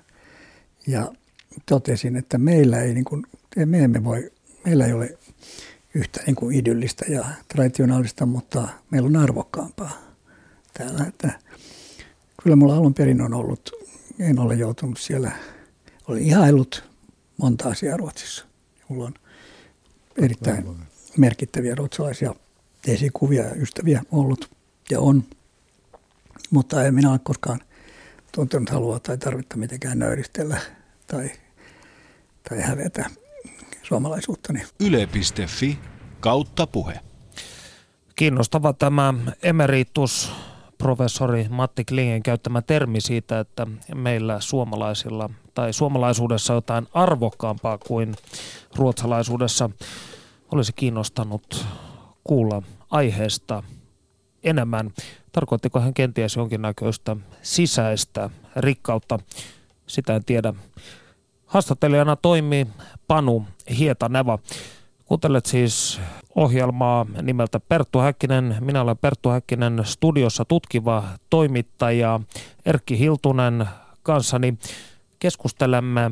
Ja totesin, että meillä ei, niin kuin, me emme voi, meillä ei ole yhtä niin kuin idyllistä ja traditionaalista, mutta meillä on arvokkaampaa täällä. Että kyllä mulla alun perin on ollut, en ole joutunut siellä, olen ihaillut monta asiaa Ruotsissa. Mulla on erittäin merkittäviä ruotsalaisia esikuvia ja ystäviä ollut ja on. Mutta en minä ole koskaan tuntenut halua tai tarvetta mitenkään nöyristellä tai, tai hävetä suomalaisuuttani. Yle.fi kautta puhe. Kiinnostava tämä emeritus professori Matti Klingen käyttämä termi siitä, että meillä suomalaisilla tai suomalaisuudessa jotain arvokkaampaa kuin ruotsalaisuudessa olisi kiinnostanut kuulla aiheesta enemmän. Tarkoittiko hän kenties jonkinnäköistä sisäistä rikkautta? Sitä en tiedä. Haastattelijana toimii Panu Hietaneva. Kuuntelet siis ohjelmaa nimeltä Perttu Häkkinen. Minä olen Perttu Häkkinen, studiossa tutkiva toimittaja Erkki Hiltunen kanssani. Keskustelemme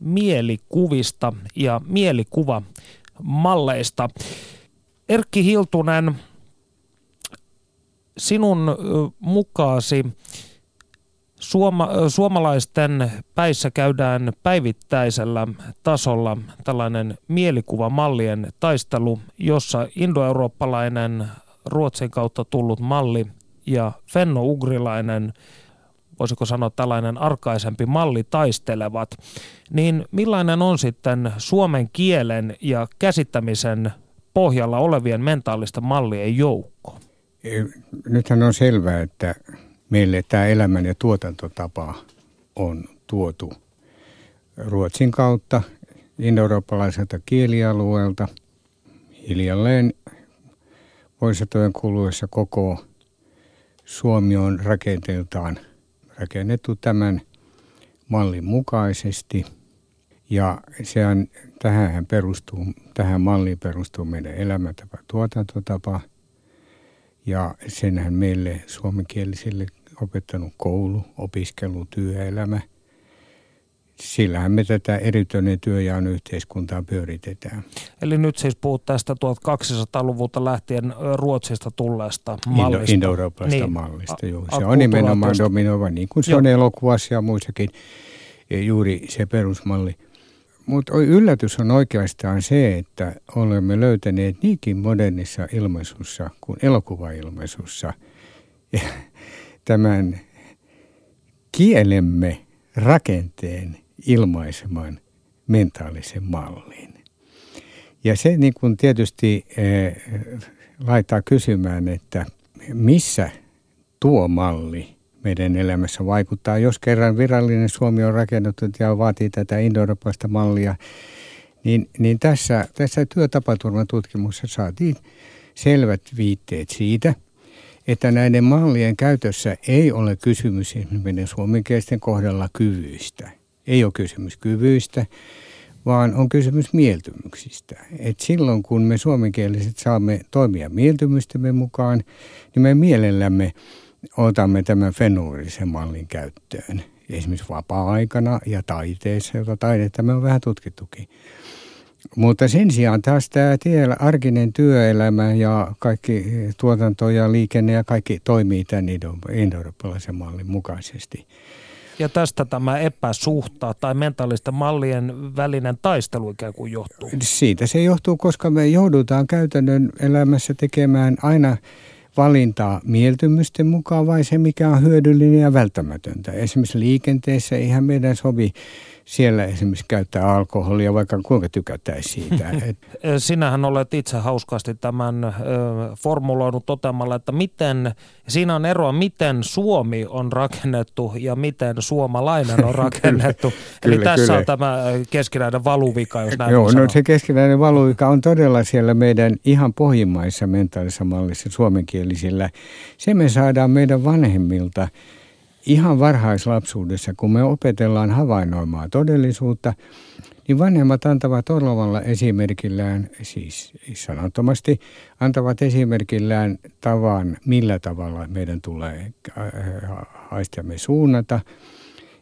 mielikuvista ja mielikuvamalleista. Erkki Hiltunen, sinun mukaasi Suoma, suomalaisten päissä käydään päivittäisellä tasolla tällainen mielikuvamallien taistelu, jossa indoeurooppalainen Ruotsin kautta tullut malli ja fenno-ugrilainen, voisiko sanoa tällainen arkaisempi malli taistelevat, niin millainen on sitten suomen kielen ja käsittämisen pohjalla olevien mentaalista mallien joukko? Nythän on selvää, että meille tämä elämän ja tuotantotapa on tuotu Ruotsin kautta indoeurooppalaiselta kielialueelta hiljalleen vuositojen kuluessa koko Suomi on rakenteeltaan rakennettu tämän mallin mukaisesti. Ja sehän, tähän, perustuu, tähän malliin perustuu meidän elämäntapa, tuotantotapa – ja senhän meille suomenkielisille opettanut koulu, opiskelu, työelämä. Sillähän me tätä erityinen työjaon yhteiskuntaa pyöritetään. Eli nyt siis puhut tästä 1200-luvulta lähtien Ruotsista tulleesta mallista. Indo-eurooppalaisesta niin. mallista, joo. Se on nimenomaan dominoiva, niin kuin se joo. on elokuvassa ja muissakin e, juuri se perusmalli. Mutta yllätys on oikeastaan se, että olemme löytäneet niinkin modernissa ilmaisussa kuin elokuvailmaisussa tämän kielemme rakenteen ilmaiseman mentaalisen mallin. Ja se niin kuin tietysti eh, laittaa kysymään, että missä tuo malli meidän elämässä vaikuttaa. Jos kerran virallinen Suomi on rakennettu ja vaatii tätä indo mallia, niin, niin tässä, tässä työtapaturmatutkimuksessa saatiin selvät viitteet siitä, että näiden mallien käytössä ei ole kysymys esimerkiksi suomenkielisten kohdalla kyvyistä. Ei ole kysymys kyvyistä, vaan on kysymys mieltymyksistä. Et silloin kun me suomenkieliset saamme toimia mieltymystemme mukaan, niin me mielellämme otamme tämän fenuurisen mallin käyttöön. esimerkiksi vapaa-aikana ja taiteessa, jota taidetta me on vähän tutkittukin. Mutta sen sijaan taas tämä tiellä arkinen työelämä ja kaikki tuotanto ja liikenne ja kaikki toimii tämän indoeurooppalaisen mallin mukaisesti. Ja tästä tämä epäsuhta tai mentaalisten mallien välinen taistelu ikään kuin johtuu? Siitä se johtuu, koska me joudutaan käytännön elämässä tekemään aina valintaa mieltymysten mukaan vai se, mikä on hyödyllinen ja välttämätöntä. Esimerkiksi liikenteessä eihän meidän sovi siellä esimerkiksi käyttää alkoholia, vaikka kuinka tykättäisiin siitä. *laughs* Sinähän olet itse hauskasti tämän ö, formuloinut toteamalla, että miten, siinä on eroa, miten Suomi on rakennettu ja miten suomalainen on *laughs* rakennettu. kyllä, Eli tässä kyllä. on tämä keskinäinen valuvika, jos näin Joo, no se keskinäinen valuvika on todella siellä meidän ihan pohjimmaissa mentaalisessa mallissa suomenkielisillä. Se me saadaan meidän vanhemmilta ihan varhaislapsuudessa, kun me opetellaan havainnoimaan todellisuutta, niin vanhemmat antavat orlovalla esimerkillään, siis sanattomasti, antavat esimerkillään tavan, millä tavalla meidän tulee äh, haistiamme suunnata.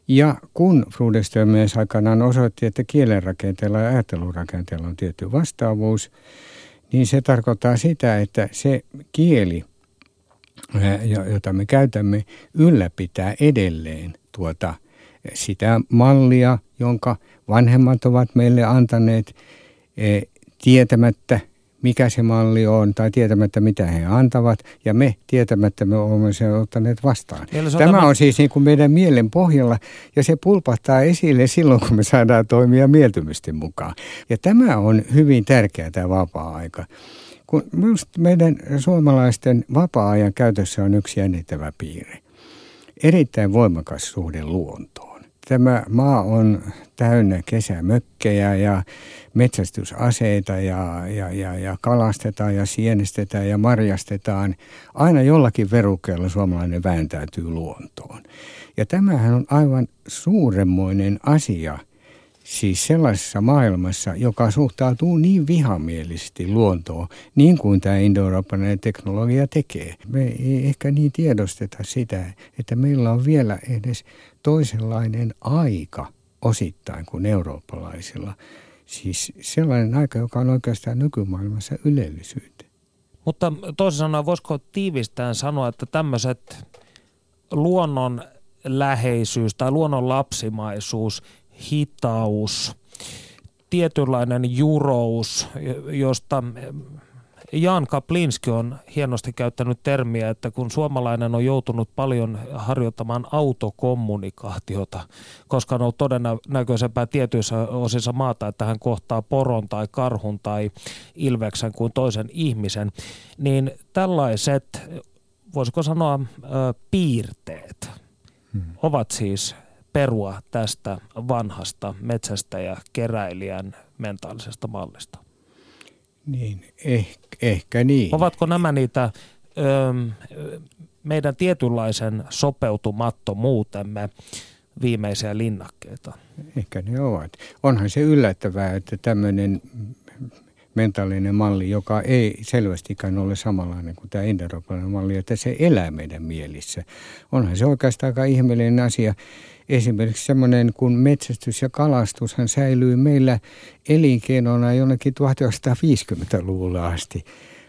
Ja kun Frudestömies aikanaan osoitti, että kielenrakenteella ja ajattelurakenteella on tietty vastaavuus, niin se tarkoittaa sitä, että se kieli – jota me käytämme, ylläpitää edelleen tuota, sitä mallia, jonka vanhemmat ovat meille antaneet e, tietämättä, mikä se malli on, tai tietämättä, mitä he antavat, ja me tietämättä me olemme sen ottaneet vastaan. On tämä, tämä on siis niin kuin meidän mielen pohjalla, ja se pulpahtaa esille silloin, kun me saadaan toimia mieltymysten mukaan. Ja tämä on hyvin tärkeää, tämä vapaa-aika. Kun meidän suomalaisten vapaa-ajan käytössä on yksi jännittävä piirre. Erittäin voimakas suhde luontoon. Tämä maa on täynnä kesämökkejä ja metsästysaseita ja, ja, ja, ja kalastetaan ja sienestetään ja marjastetaan. Aina jollakin verukkeella suomalainen vääntäytyy luontoon. Ja tämähän on aivan suuremmoinen asia – Siis sellaisessa maailmassa, joka suhtautuu niin vihamielisesti luontoon, niin kuin tämä indo-eurooppalainen teknologia tekee. Me ei ehkä niin tiedosteta sitä, että meillä on vielä edes toisenlainen aika osittain kuin eurooppalaisilla. Siis sellainen aika, joka on oikeastaan nykymaailmassa ylellisyyttä. Mutta toisin sanoen, voisiko tiivistään sanoa, että tämmöiset luonnon läheisyys tai luonnon lapsimaisuus – hitaus, tietynlainen jurous, josta Jan Kaplinski on hienosti käyttänyt termiä, että kun suomalainen on joutunut paljon harjoittamaan autokommunikaatiota, koska on ollut todennäköisempää tietyissä osissa maata, että hän kohtaa poron tai karhun tai ilveksen kuin toisen ihmisen, niin tällaiset, voisiko sanoa, piirteet hmm. ovat siis perua tästä vanhasta metsästä ja keräilijän mentaalisesta mallista? Niin, eh, ehkä niin. Ovatko nämä niitä ö, meidän tietynlaisen sopeutumattomuutemme viimeisiä linnakkeita? Ehkä ne ovat. Onhan se yllättävää, että tämmöinen mentaalinen malli, joka ei selvästikään ole samanlainen kuin tämä indoeurooppalainen malli, että se elää meidän mielissä. Onhan se oikeastaan aika ihmeellinen asia. Esimerkiksi semmoinen kuin metsästys ja kalastushan säilyy meillä elinkeinona jonnekin 1950-luvulla asti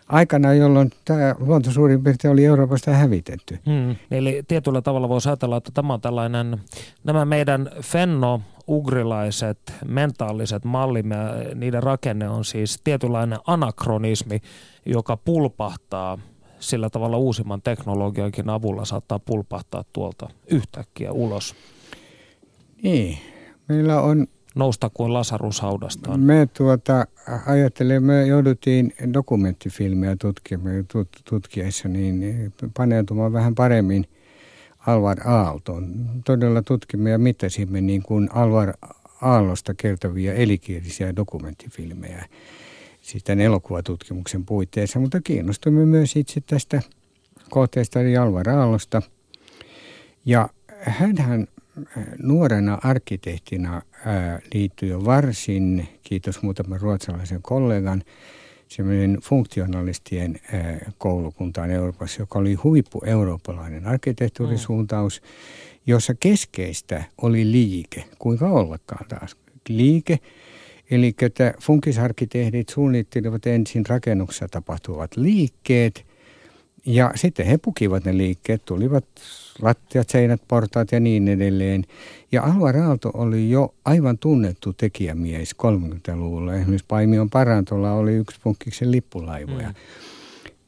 aikana, jolloin tämä luonto suurin piirtein oli Euroopasta hävitetty. Hmm. Eli tietyllä tavalla voisi ajatella, että tämä on tällainen, nämä meidän fenno-ugrilaiset mentaaliset mallimme, niiden rakenne on siis tietynlainen anakronismi, joka pulpahtaa sillä tavalla uusimman teknologiankin avulla saattaa pulpahtaa tuolta yhtäkkiä ulos. Niin, meillä on... Nousta kuin Lasarus haudastaan. Me tuota, ajattelemme, jouduttiin dokumenttifilmiä tutkimaan, tut, tutkiessa, niin paneutumaan vähän paremmin Alvar Aaltoon. Todella tutkimme ja mittasimme niin kuin Alvar Aallosta kertovia elikielisiä dokumenttifilmejä sitten elokuvatutkimuksen puitteissa, mutta kiinnostumme myös itse tästä kohteesta eli Alvar Aallosta. Ja hänhän nuorena arkkitehtina liittyi jo varsin, kiitos muutaman ruotsalaisen kollegan, semmoinen funktionalistien koulukuntaan Euroopassa, joka oli huippu eurooppalainen arkkitehtuurisuuntaus. jossa keskeistä oli liike, kuinka ollakaan taas liike. Eli että funkisarkkitehdit suunnittelivat ensin rakennuksessa tapahtuvat liikkeet ja sitten he pukivat ne liikkeet, tulivat lattiat, seinät, portaat ja niin edelleen. Ja Alvar Aalto oli jo aivan tunnettu tekijämies 30-luvulla. Esimerkiksi Paimion parantolla oli yksi punkkiksen lippulaivoja. Mm.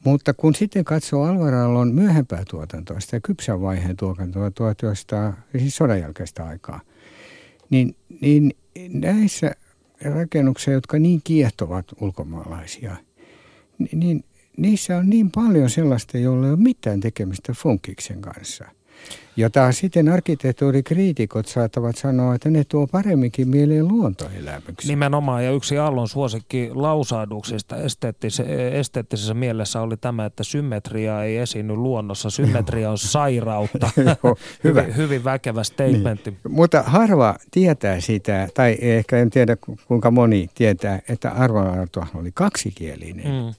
Mutta kun sitten katsoo Alvarallon myöhempää tuotantoa, sitä kypsän vaiheen tuotantoa 1900, siis sodanjälkeistä aikaa, niin, niin näissä rakennuksissa, jotka niin kiehtovat ulkomaalaisia, niin, niin niissä on niin paljon sellaista, jolla ei ole mitään tekemistä funkiksen kanssa – jota sitten arkkitehtuurikriitikot saattavat sanoa, että ne tuo paremminkin mieleen luontoelämyksiä. Nimenomaan, ja yksi Aallon suosikki lausahduksista esteettis- esteettisessä mielessä oli tämä, että symmetria ei esiinny luonnossa, symmetria on sairautta. *laughs* Joo, hyvä. hyvin, hyvin väkevä statementti. Niin. Mutta harva tietää sitä, tai ehkä en tiedä kuinka moni tietää, että Arvo oli kaksikielinen. Mm.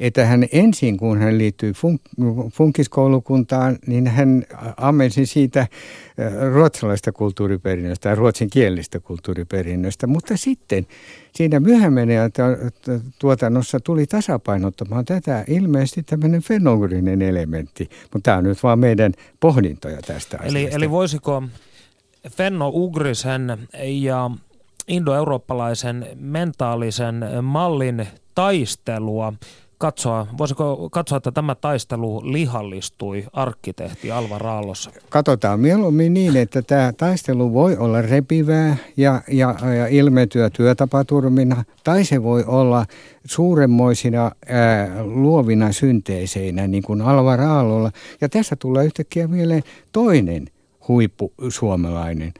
Että hän ensin, kun hän liittyi fun- funkiskoulukuntaan, niin hän ammensi siitä äh, ruotsalaista kulttuuriperinnöstä ja ruotsin kielistä kulttuuriperinnöstä, mutta sitten siinä myöhemmin tuotannossa tuli tasapainottamaan tätä ilmeisesti tämmöinen fenogrinen elementti, mutta tämä on nyt vaan meidän pohdintoja tästä eli, asiasta. Eli voisiko Fenno Ugrisen ja indoeurooppalaisen mentaalisen mallin taistelua katsoa, voisiko katsoa, että tämä taistelu lihallistui arkkitehti Alva Raallossa? Katsotaan mieluummin niin, että tämä taistelu voi olla repivää ja, ja, ja ilmetyä työtapaturmina, tai se voi olla suuremmoisina ää, luovina synteiseinä, niin kuin Alva Raallolla. Ja tässä tulee yhtäkkiä mieleen toinen huippu suomalainen,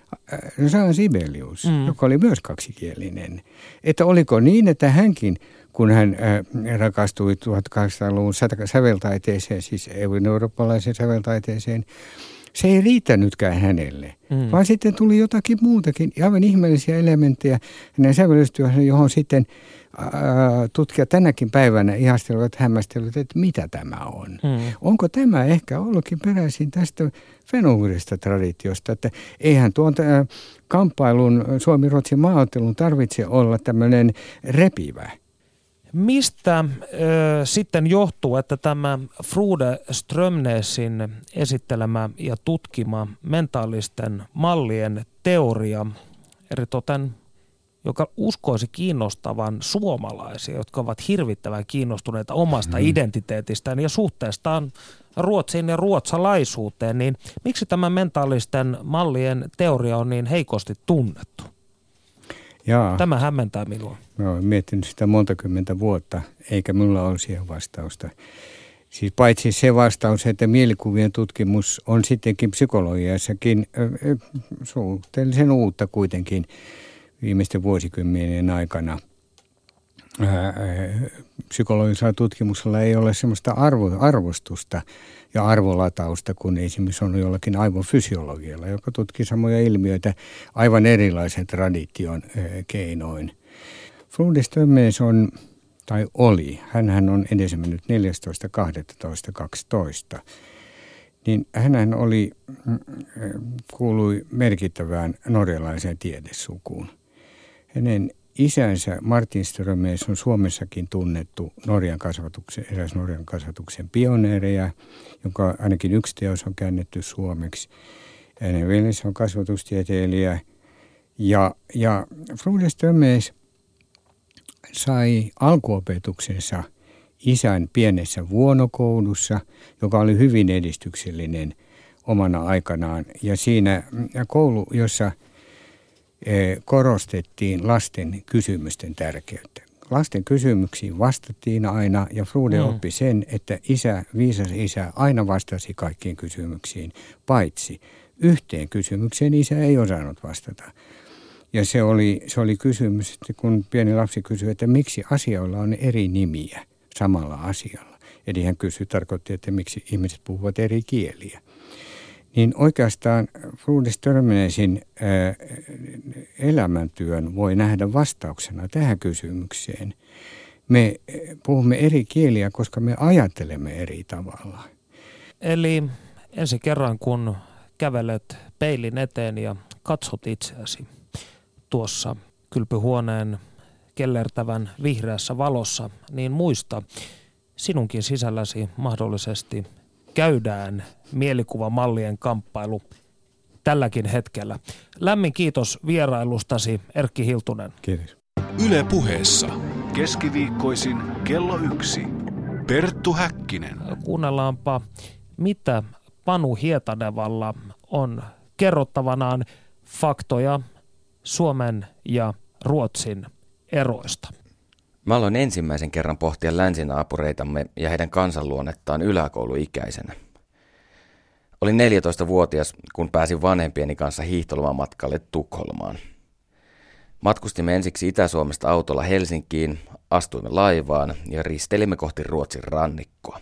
Jean Sibelius, mm. joka oli myös kaksikielinen. Että oliko niin, että hänkin – kun hän äh, rakastui 1800-luvun säveltaiteeseen, siis eurooppalaisen säveltaiteeseen, se ei riittänytkään hänelle, mm. vaan sitten tuli jotakin muutakin, aivan ihmeellisiä elementtejä hänen sävellystyöhön, johon sitten äh, tutkijat tänäkin päivänä ihastelevat hämmästelevät, että mitä tämä on. Mm. Onko tämä ehkä ollutkin peräisin tästä fenomenista traditiosta, että eihän tuon äh, kamppailun Suomi-Ruotsin maaottelun tarvitse olla tämmöinen repivä – Mistä ö, sitten johtuu, että tämä Frude Strömnesin esittelemä ja tutkima mentaalisten mallien teoria, eritoten joka uskoisi kiinnostavan suomalaisia, jotka ovat hirvittävän kiinnostuneita omasta mm. identiteetistään ja suhteestaan Ruotsiin ja ruotsalaisuuteen, niin miksi tämä mentaalisten mallien teoria on niin heikosti tunnettu? Jaa. Tämä hämmentää minua. Mä olen miettinyt sitä monta kymmentä vuotta, eikä minulla ole siihen vastausta. Siis paitsi se vastaus, että mielikuvien tutkimus on sittenkin psykologiassakin suhteellisen uutta kuitenkin viimeisten vuosikymmenien aikana. Psykologisella tutkimuksella ei ole sellaista arvo, arvostusta ja arvolatausta kuin esimerkiksi on jollakin aivofysiologialla, joka tutkii samoja ilmiöitä aivan erilaisen tradition keinoin. Fludis Tömmees on, tai oli, hän on edesemmennyt 14.12.12. Niin hän oli, mm, kuului merkittävään norjalaiseen tiedesukuun. Hänen isänsä Martin Strömmees on Suomessakin tunnettu Norjan kasvatuksen, eräs Norjan kasvatuksen pioneereja, jonka ainakin yksi teos on käännetty suomeksi. Hänen veljensä on kasvatustieteilijä. Ja, ja Frude Strömmees sai alkuopetuksensa isän pienessä vuonokoulussa, joka oli hyvin edistyksellinen omana aikanaan. Ja siinä koulu, jossa – korostettiin lasten kysymysten tärkeyttä. Lasten kysymyksiin vastattiin aina ja Frude mm. oppi sen, että isä, viisas isä aina vastasi kaikkiin kysymyksiin, paitsi yhteen kysymykseen isä ei osannut vastata. Ja se oli, se oli kysymys, että kun pieni lapsi kysyi, että miksi asioilla on eri nimiä samalla asialla. Eli hän kysyi, tarkoitti, että miksi ihmiset puhuvat eri kieliä niin oikeastaan Frudis Törmenesin elämäntyön voi nähdä vastauksena tähän kysymykseen. Me puhumme eri kieliä, koska me ajattelemme eri tavalla. Eli ensi kerran, kun kävelet peilin eteen ja katsot itseäsi tuossa kylpyhuoneen kellertävän vihreässä valossa, niin muista, sinunkin sisälläsi mahdollisesti käydään mielikuvamallien kamppailu tälläkin hetkellä. Lämmin kiitos vierailustasi, Erkki Hiltunen. Kiitos. Yle puheessa keskiviikkoisin kello yksi. Perttu Häkkinen. Kuunnellaanpa, mitä Panu Hietanevalla on kerrottavanaan faktoja Suomen ja Ruotsin eroista. Mä aloin ensimmäisen kerran pohtia länsinaapureitamme ja heidän kansanluonnettaan yläkouluikäisenä. Olin 14-vuotias, kun pääsin vanhempieni kanssa hiihtolomamatkalle Tukholmaan. Matkustimme ensiksi Itä-Suomesta autolla Helsinkiin, astuimme laivaan ja ristelimme kohti Ruotsin rannikkoa.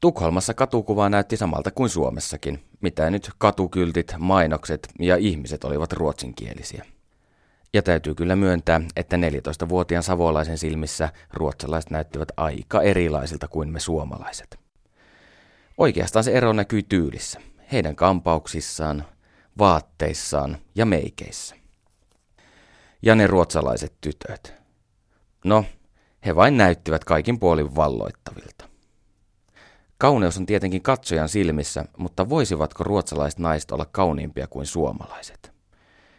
Tukholmassa katukuva näytti samalta kuin Suomessakin, mitä nyt katukyltit, mainokset ja ihmiset olivat ruotsinkielisiä. Ja täytyy kyllä myöntää, että 14-vuotiaan savolaisen silmissä ruotsalaiset näyttivät aika erilaisilta kuin me suomalaiset. Oikeastaan se ero näkyi tyylissä, heidän kampauksissaan, vaatteissaan ja meikeissä. Ja ne ruotsalaiset tytöt. No, he vain näyttivät kaikin puolin valloittavilta. Kauneus on tietenkin katsojan silmissä, mutta voisivatko ruotsalaiset naiset olla kauniimpia kuin suomalaiset?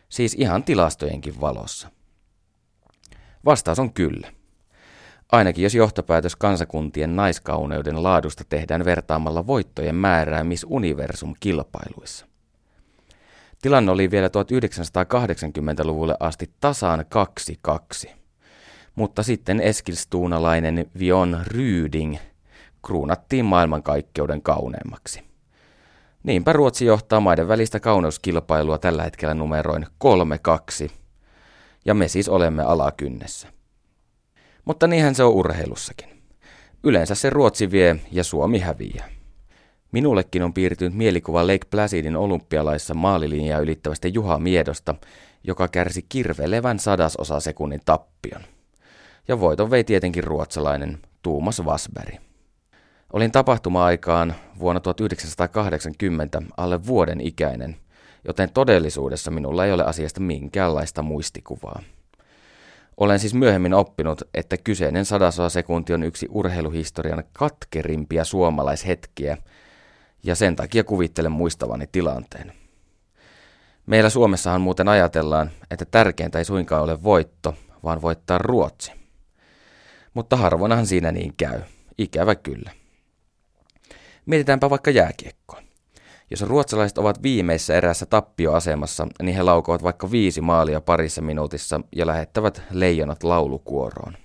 Siis ihan tilastojenkin valossa. Vastaus on kyllä. Ainakin jos johtopäätös kansakuntien naiskauneuden laadusta tehdään vertaamalla voittojen määrää Miss Universum-kilpailuissa. Tilanne oli vielä 1980-luvulle asti tasaan 2-2. Mutta sitten eskilstuunalainen Vion Ryding kruunattiin maailmankaikkeuden kauneimmaksi. Niinpä Ruotsi johtaa maiden välistä kauneuskilpailua tällä hetkellä numeroin 3-2, ja me siis olemme alakynnessä. Mutta niinhän se on urheilussakin. Yleensä se Ruotsi vie ja Suomi häviää. Minullekin on piirtynyt mielikuva Lake Placidin olympialaissa maalilinjaa ylittävästä Juha Miedosta, joka kärsi kirvelevän sadasosa sekunnin tappion. Ja voiton vei tietenkin ruotsalainen Tuumas Vasberg. Olin tapahtuma-aikaan vuonna 1980 alle vuoden ikäinen, joten todellisuudessa minulla ei ole asiasta minkäänlaista muistikuvaa. Olen siis myöhemmin oppinut, että kyseinen sadasosa sekunti on yksi urheiluhistorian katkerimpia suomalaishetkiä, ja sen takia kuvittelen muistavani tilanteen. Meillä Suomessahan muuten ajatellaan, että tärkeintä ei suinkaan ole voitto, vaan voittaa Ruotsi. Mutta harvoinhan siinä niin käy. Ikävä kyllä. Mietitäänpä vaikka jääkiekkoa. Jos ruotsalaiset ovat viimeisessä erässä tappioasemassa, niin he laukovat vaikka viisi maalia parissa minuutissa ja lähettävät leijonat laulukuoroon.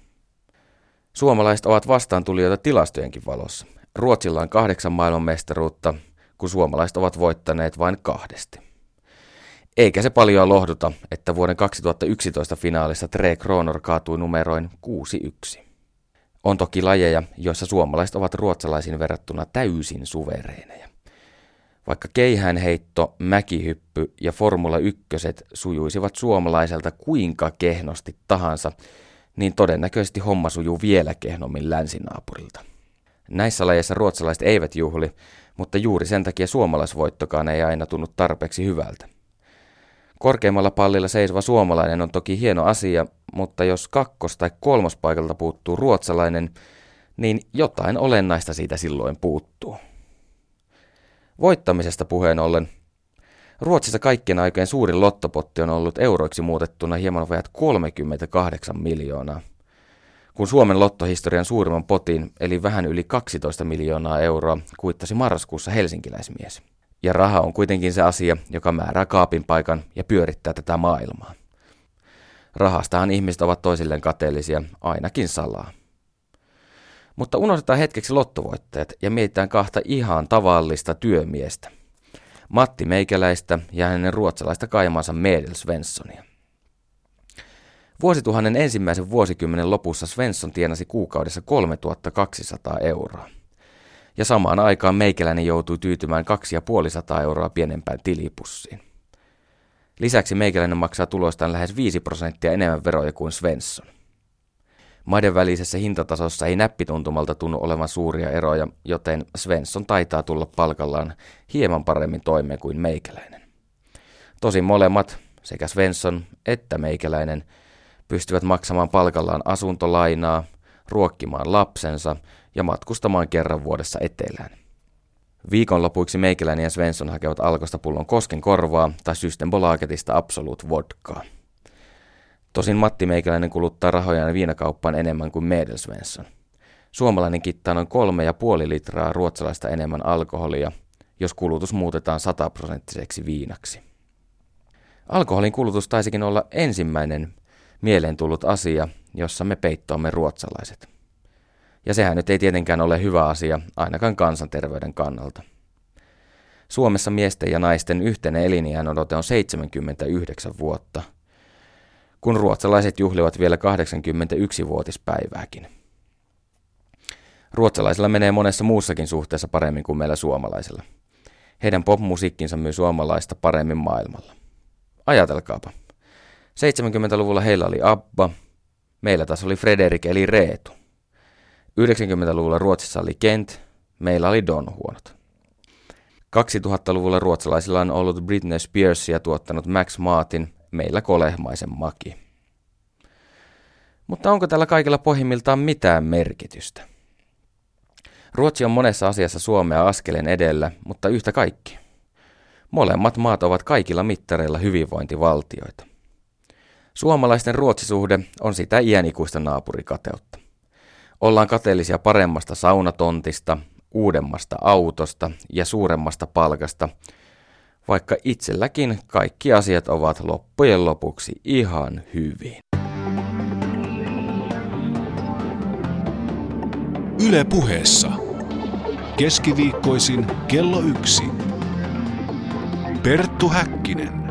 Suomalaiset ovat vastaantulijoita tilastojenkin valossa. Ruotsilla on kahdeksan maailmanmestaruutta, kun suomalaiset ovat voittaneet vain kahdesti. Eikä se paljon lohduta, että vuoden 2011 finaalissa Tre Kronor kaatui numeroin 6-1. On toki lajeja, joissa suomalaiset ovat ruotsalaisiin verrattuna täysin suvereeneja. Vaikka keihäänheitto, mäkihyppy ja Formula 1 sujuisivat suomalaiselta kuinka kehnosti tahansa, niin todennäköisesti homma sujuu vielä kehnommin länsinaapurilta. Näissä lajeissa ruotsalaiset eivät juhli, mutta juuri sen takia suomalaisvoittokaan ei aina tunnu tarpeeksi hyvältä. Korkeimmalla pallilla seisova suomalainen on toki hieno asia, mutta jos kakkos- tai kolmospaikalta puuttuu ruotsalainen, niin jotain olennaista siitä silloin puuttuu. Voittamisesta puheen ollen, Ruotsissa kaikkien aikojen suurin lottopotti on ollut euroiksi muutettuna hieman vajat 38 miljoonaa. Kun Suomen lottohistorian suurimman potin, eli vähän yli 12 miljoonaa euroa, kuittasi marraskuussa helsinkiläismies. Ja raha on kuitenkin se asia, joka määrää kaapin paikan ja pyörittää tätä maailmaa. Rahastahan ihmiset ovat toisilleen kateellisia, ainakin salaa. Mutta unohdetaan hetkeksi lottovoittajat ja mietitään kahta ihan tavallista työmiestä. Matti Meikäläistä ja hänen ruotsalaista kaimaansa Medel Svenssonia. Vuosituhannen ensimmäisen vuosikymmenen lopussa Svensson tienasi kuukaudessa 3200 euroa. Ja samaan aikaan meikäläinen joutui tyytymään 2500 euroa pienempään tilipussiin. Lisäksi meikäläinen maksaa tuloistaan lähes 5 prosenttia enemmän veroja kuin Svensson. Maiden välisessä hintatasossa ei näppituntumalta tunnu olevan suuria eroja, joten Svensson taitaa tulla palkallaan hieman paremmin toimeen kuin meikäläinen. Tosin molemmat, sekä Svensson että meikäläinen, pystyvät maksamaan palkallaan asuntolainaa, ruokkimaan lapsensa ja matkustamaan kerran vuodessa etelään. Viikonlopuiksi meikäläinen ja Svensson hakevat alkosta pullon kosken korvaa tai Systembolagetista Absolut vodkaa. Tosin Matti Meikäläinen kuluttaa rahojaan viinakauppaan enemmän kuin Medel Svensson. Suomalainen kittaa noin kolme ja puoli litraa ruotsalaista enemmän alkoholia, jos kulutus muutetaan sataprosenttiseksi viinaksi. Alkoholin kulutus taisikin olla ensimmäinen mieleen tullut asia, jossa me peittoamme ruotsalaiset. Ja sehän nyt ei tietenkään ole hyvä asia, ainakaan kansanterveyden kannalta. Suomessa miesten ja naisten yhteinen eliniän odote on 79 vuotta, kun ruotsalaiset juhlivat vielä 81-vuotispäivääkin. Ruotsalaisilla menee monessa muussakin suhteessa paremmin kuin meillä suomalaisilla. Heidän popmusiikkinsa myy suomalaista paremmin maailmalla. Ajatelkaapa. 70-luvulla heillä oli Abba, meillä taas oli Frederik eli Reetu. 90-luvulla Ruotsissa oli Kent, meillä oli Don Huonot. 2000-luvulla ruotsalaisilla on ollut Britney Spearsia tuottanut Max Martin, meillä kolehmaisen maki. Mutta onko tällä kaikilla pohjimmiltaan mitään merkitystä? Ruotsi on monessa asiassa Suomea askeleen edellä, mutta yhtä kaikki. Molemmat maat ovat kaikilla mittareilla hyvinvointivaltioita. Suomalaisten ruotsisuhde on sitä iänikuista naapurikateutta. Ollaan kateellisia paremmasta saunatontista, uudemmasta autosta ja suuremmasta palkasta, vaikka itselläkin kaikki asiat ovat loppujen lopuksi ihan hyvin. Yle puheessa. Keskiviikkoisin kello yksi. Perttu Häkkinen.